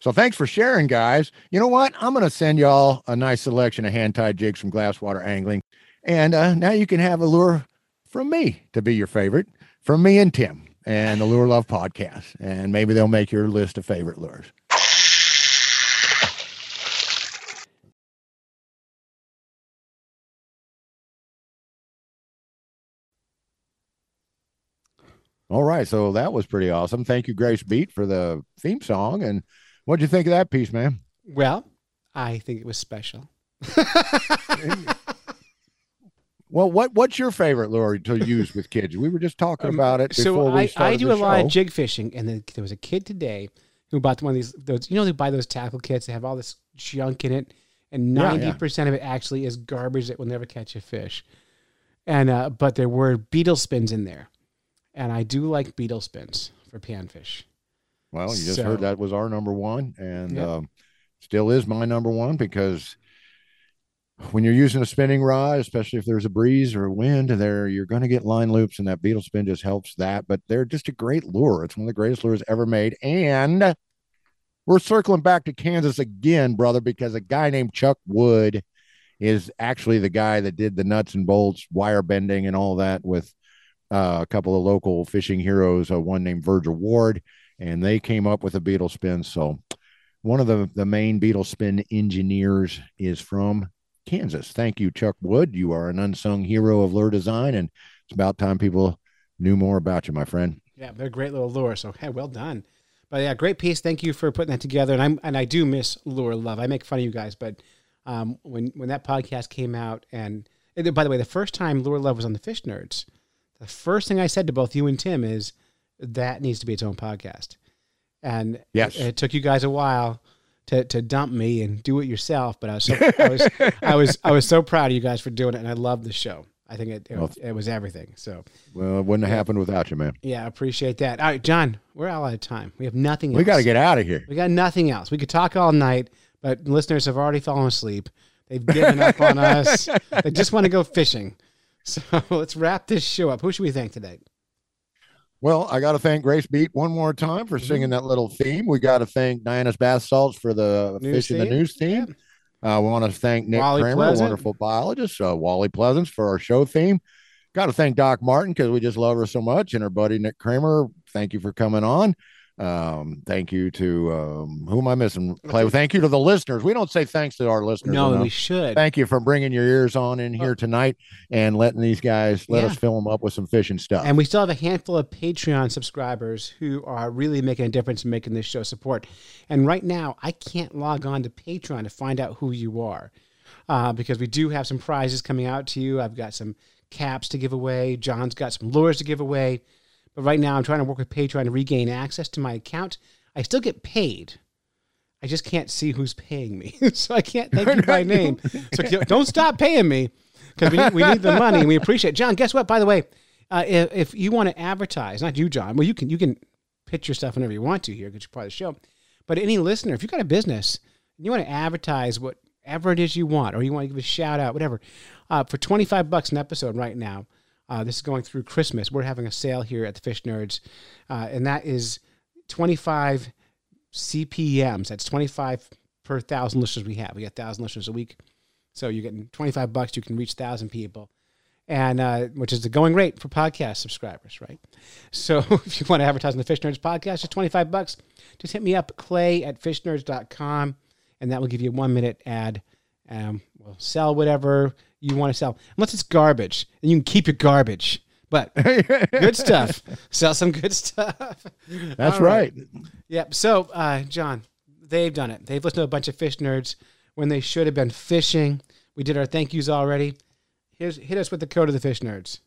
So thanks for sharing, guys. You know what? I'm going to send y'all a nice selection of hand tied jigs from Glasswater Angling. And uh, now you can have a lure from me to be your favorite, from me and Tim and the Lure Love podcast. And maybe they'll make your list of favorite lures. All right, so that was pretty awesome. Thank you, Grace Beat, for the theme song. And what'd you think of that piece, man? Well, I think it was special. Well, what what's your favorite lure to use with kids? We were just talking about it before Um, so we I, I do a lot of jig fishing, and then there was a kid today who bought one of these. Those you know they buy those tackle kits. They have all this junk in it, and Yeah, yeah. ninety percent of it actually is garbage that will never catch a fish. And uh, but there were beetle spins in there, and I do like beetle spins for panfish. Well, you just So- heard that was our number one, and Yep. um, still is my number one because when you're using a spinning rod, especially if there's a breeze or a wind, there you're going to get line loops, and that beetle spin just helps that. But they're just a great lure. It's one of the greatest lures ever made, and we're circling back to Kansas again, brother, because a guy named Chuck Wood is actually the guy that did the nuts and bolts, wire bending, and all that with uh, a couple of local fishing heroes, uh, one named Virgil Ward, and they came up with a beetle spin. So one of the, the main beetle spin engineers is from Kansas. Thank you, Chuck Wood. You are an unsung hero of lure design, and it's about time people knew more about you, my friend. Yeah, they're great little lure. So hey, well done. But yeah, great piece. Thank you for putting that together. And I'm and I do miss lure love. I make fun of you guys, but um, when when that podcast came out and And by the way, the first time Lure Love was on the Fish Nerds, the first thing I said to both you and Tim is that needs to be its own podcast. And Yes. it, it took you guys a while to, to dump me and do it yourself, but I was so, I was I was I was so proud of you guys for doing it, and I love the show. I think it it, Well, it was everything. So Well, it wouldn't have happened without you, man. yeah, I appreciate that. All right, John, we're all out of time. We have nothing. We else. got to get out of here. We got nothing else. We could talk all night, but listeners have already fallen asleep. They've given up on us. They just want to go fishing. So let's wrap this show up. Who should we thank today? Well, I got to thank Grace Beat one more time for singing that little theme. We got to thank Diana's Bath Salts for the News fish in the news theme. Uh, we want to thank Nick Wally Kramer, Pleasant. a wonderful biologist, uh, Wally Pleasant for our show theme. Got to thank Doc Martin because we just love her so much, and her buddy Nick Kramer. Thank you for coming on. Um, thank you to um, who am I missing? Clay. Thank you to the listeners. We don't say thanks to our listeners. No, enough. we should. Thank you for bringing your ears on in here tonight and letting these guys let Yeah. us fill them up with some fishing stuff. And we still have a handful of Patreon subscribers who are really making a difference in making this show support. And right now, I can't log on to Patreon to find out who you are uh, because we do have some prizes coming out to you. I've got some caps to give away. John's got some lures to give away. But right now, I'm trying to work with Patreon to regain access to my account. I still get paid. I just can't see who's paying me, so I can't thank you by name. So don't stop paying me because we need, we need the money and we appreciate. it. John, guess what? By the way, uh, if, if you want to advertise, not you, John. Well, you can you can pitch your stuff whenever you want to here because you're part of the show. But any listener, if you got a business and you want to advertise whatever it is you want, or you want to give a shout out, whatever, uh, for twenty five bucks an episode right now. Uh, this is going through Christmas. We're having a sale here at the Fish Nerds, uh, and that is twenty five CPMs. That's twenty five per thousand listeners we have. We got thousand listeners a week, so you're getting twenty five bucks. You can reach thousand people and uh, which is the going rate for podcast subscribers, right? So if you want to advertise on the Fish Nerds podcast, just 25 bucks. Just hit me up, clay at fishnerds.com, and that will give you a one minute ad. Um, we'll sell whatever you want to sell, unless it's garbage, and you can keep your garbage. But good stuff. Sell some good stuff. That's right. Yep. So, uh, John, they've done it. They've listened to a bunch of fish nerds when they should have been fishing. We did our thank yous already. Here's hit us with the code of the fish nerds.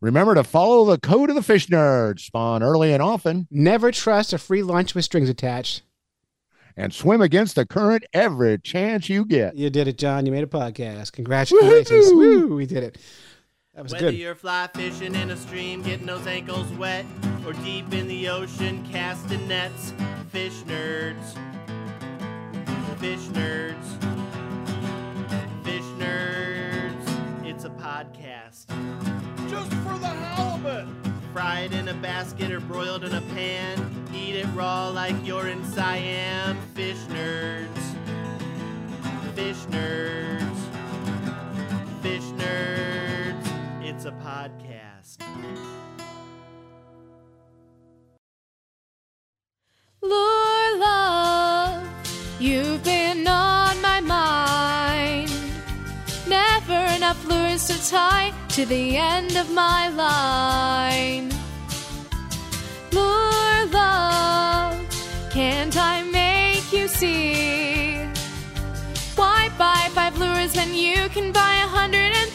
Remember to follow the code of the fish nerds. Spawn early and often Never trust a free lunch with strings attached. And swim against the current every chance you get. You did it, John. You made a podcast. Congratulations. Woo, we did it. That was Whether good. you're fly fishing in a stream, getting those ankles wet, or deep in the ocean casting nets, fish nerds. Fish nerds. Fish nerds. It's a podcast. Just for the halibut. Fried in a basket or broiled in a pan. Eat it raw like you're in Siam. Fish nerds. Fish nerds. Fish nerds. It's a podcast. Lure love, you've been on my mind. Never enough lures to tie to the end of my line more love. Can't I make you see? Why buy five lures when you can buy a hundred and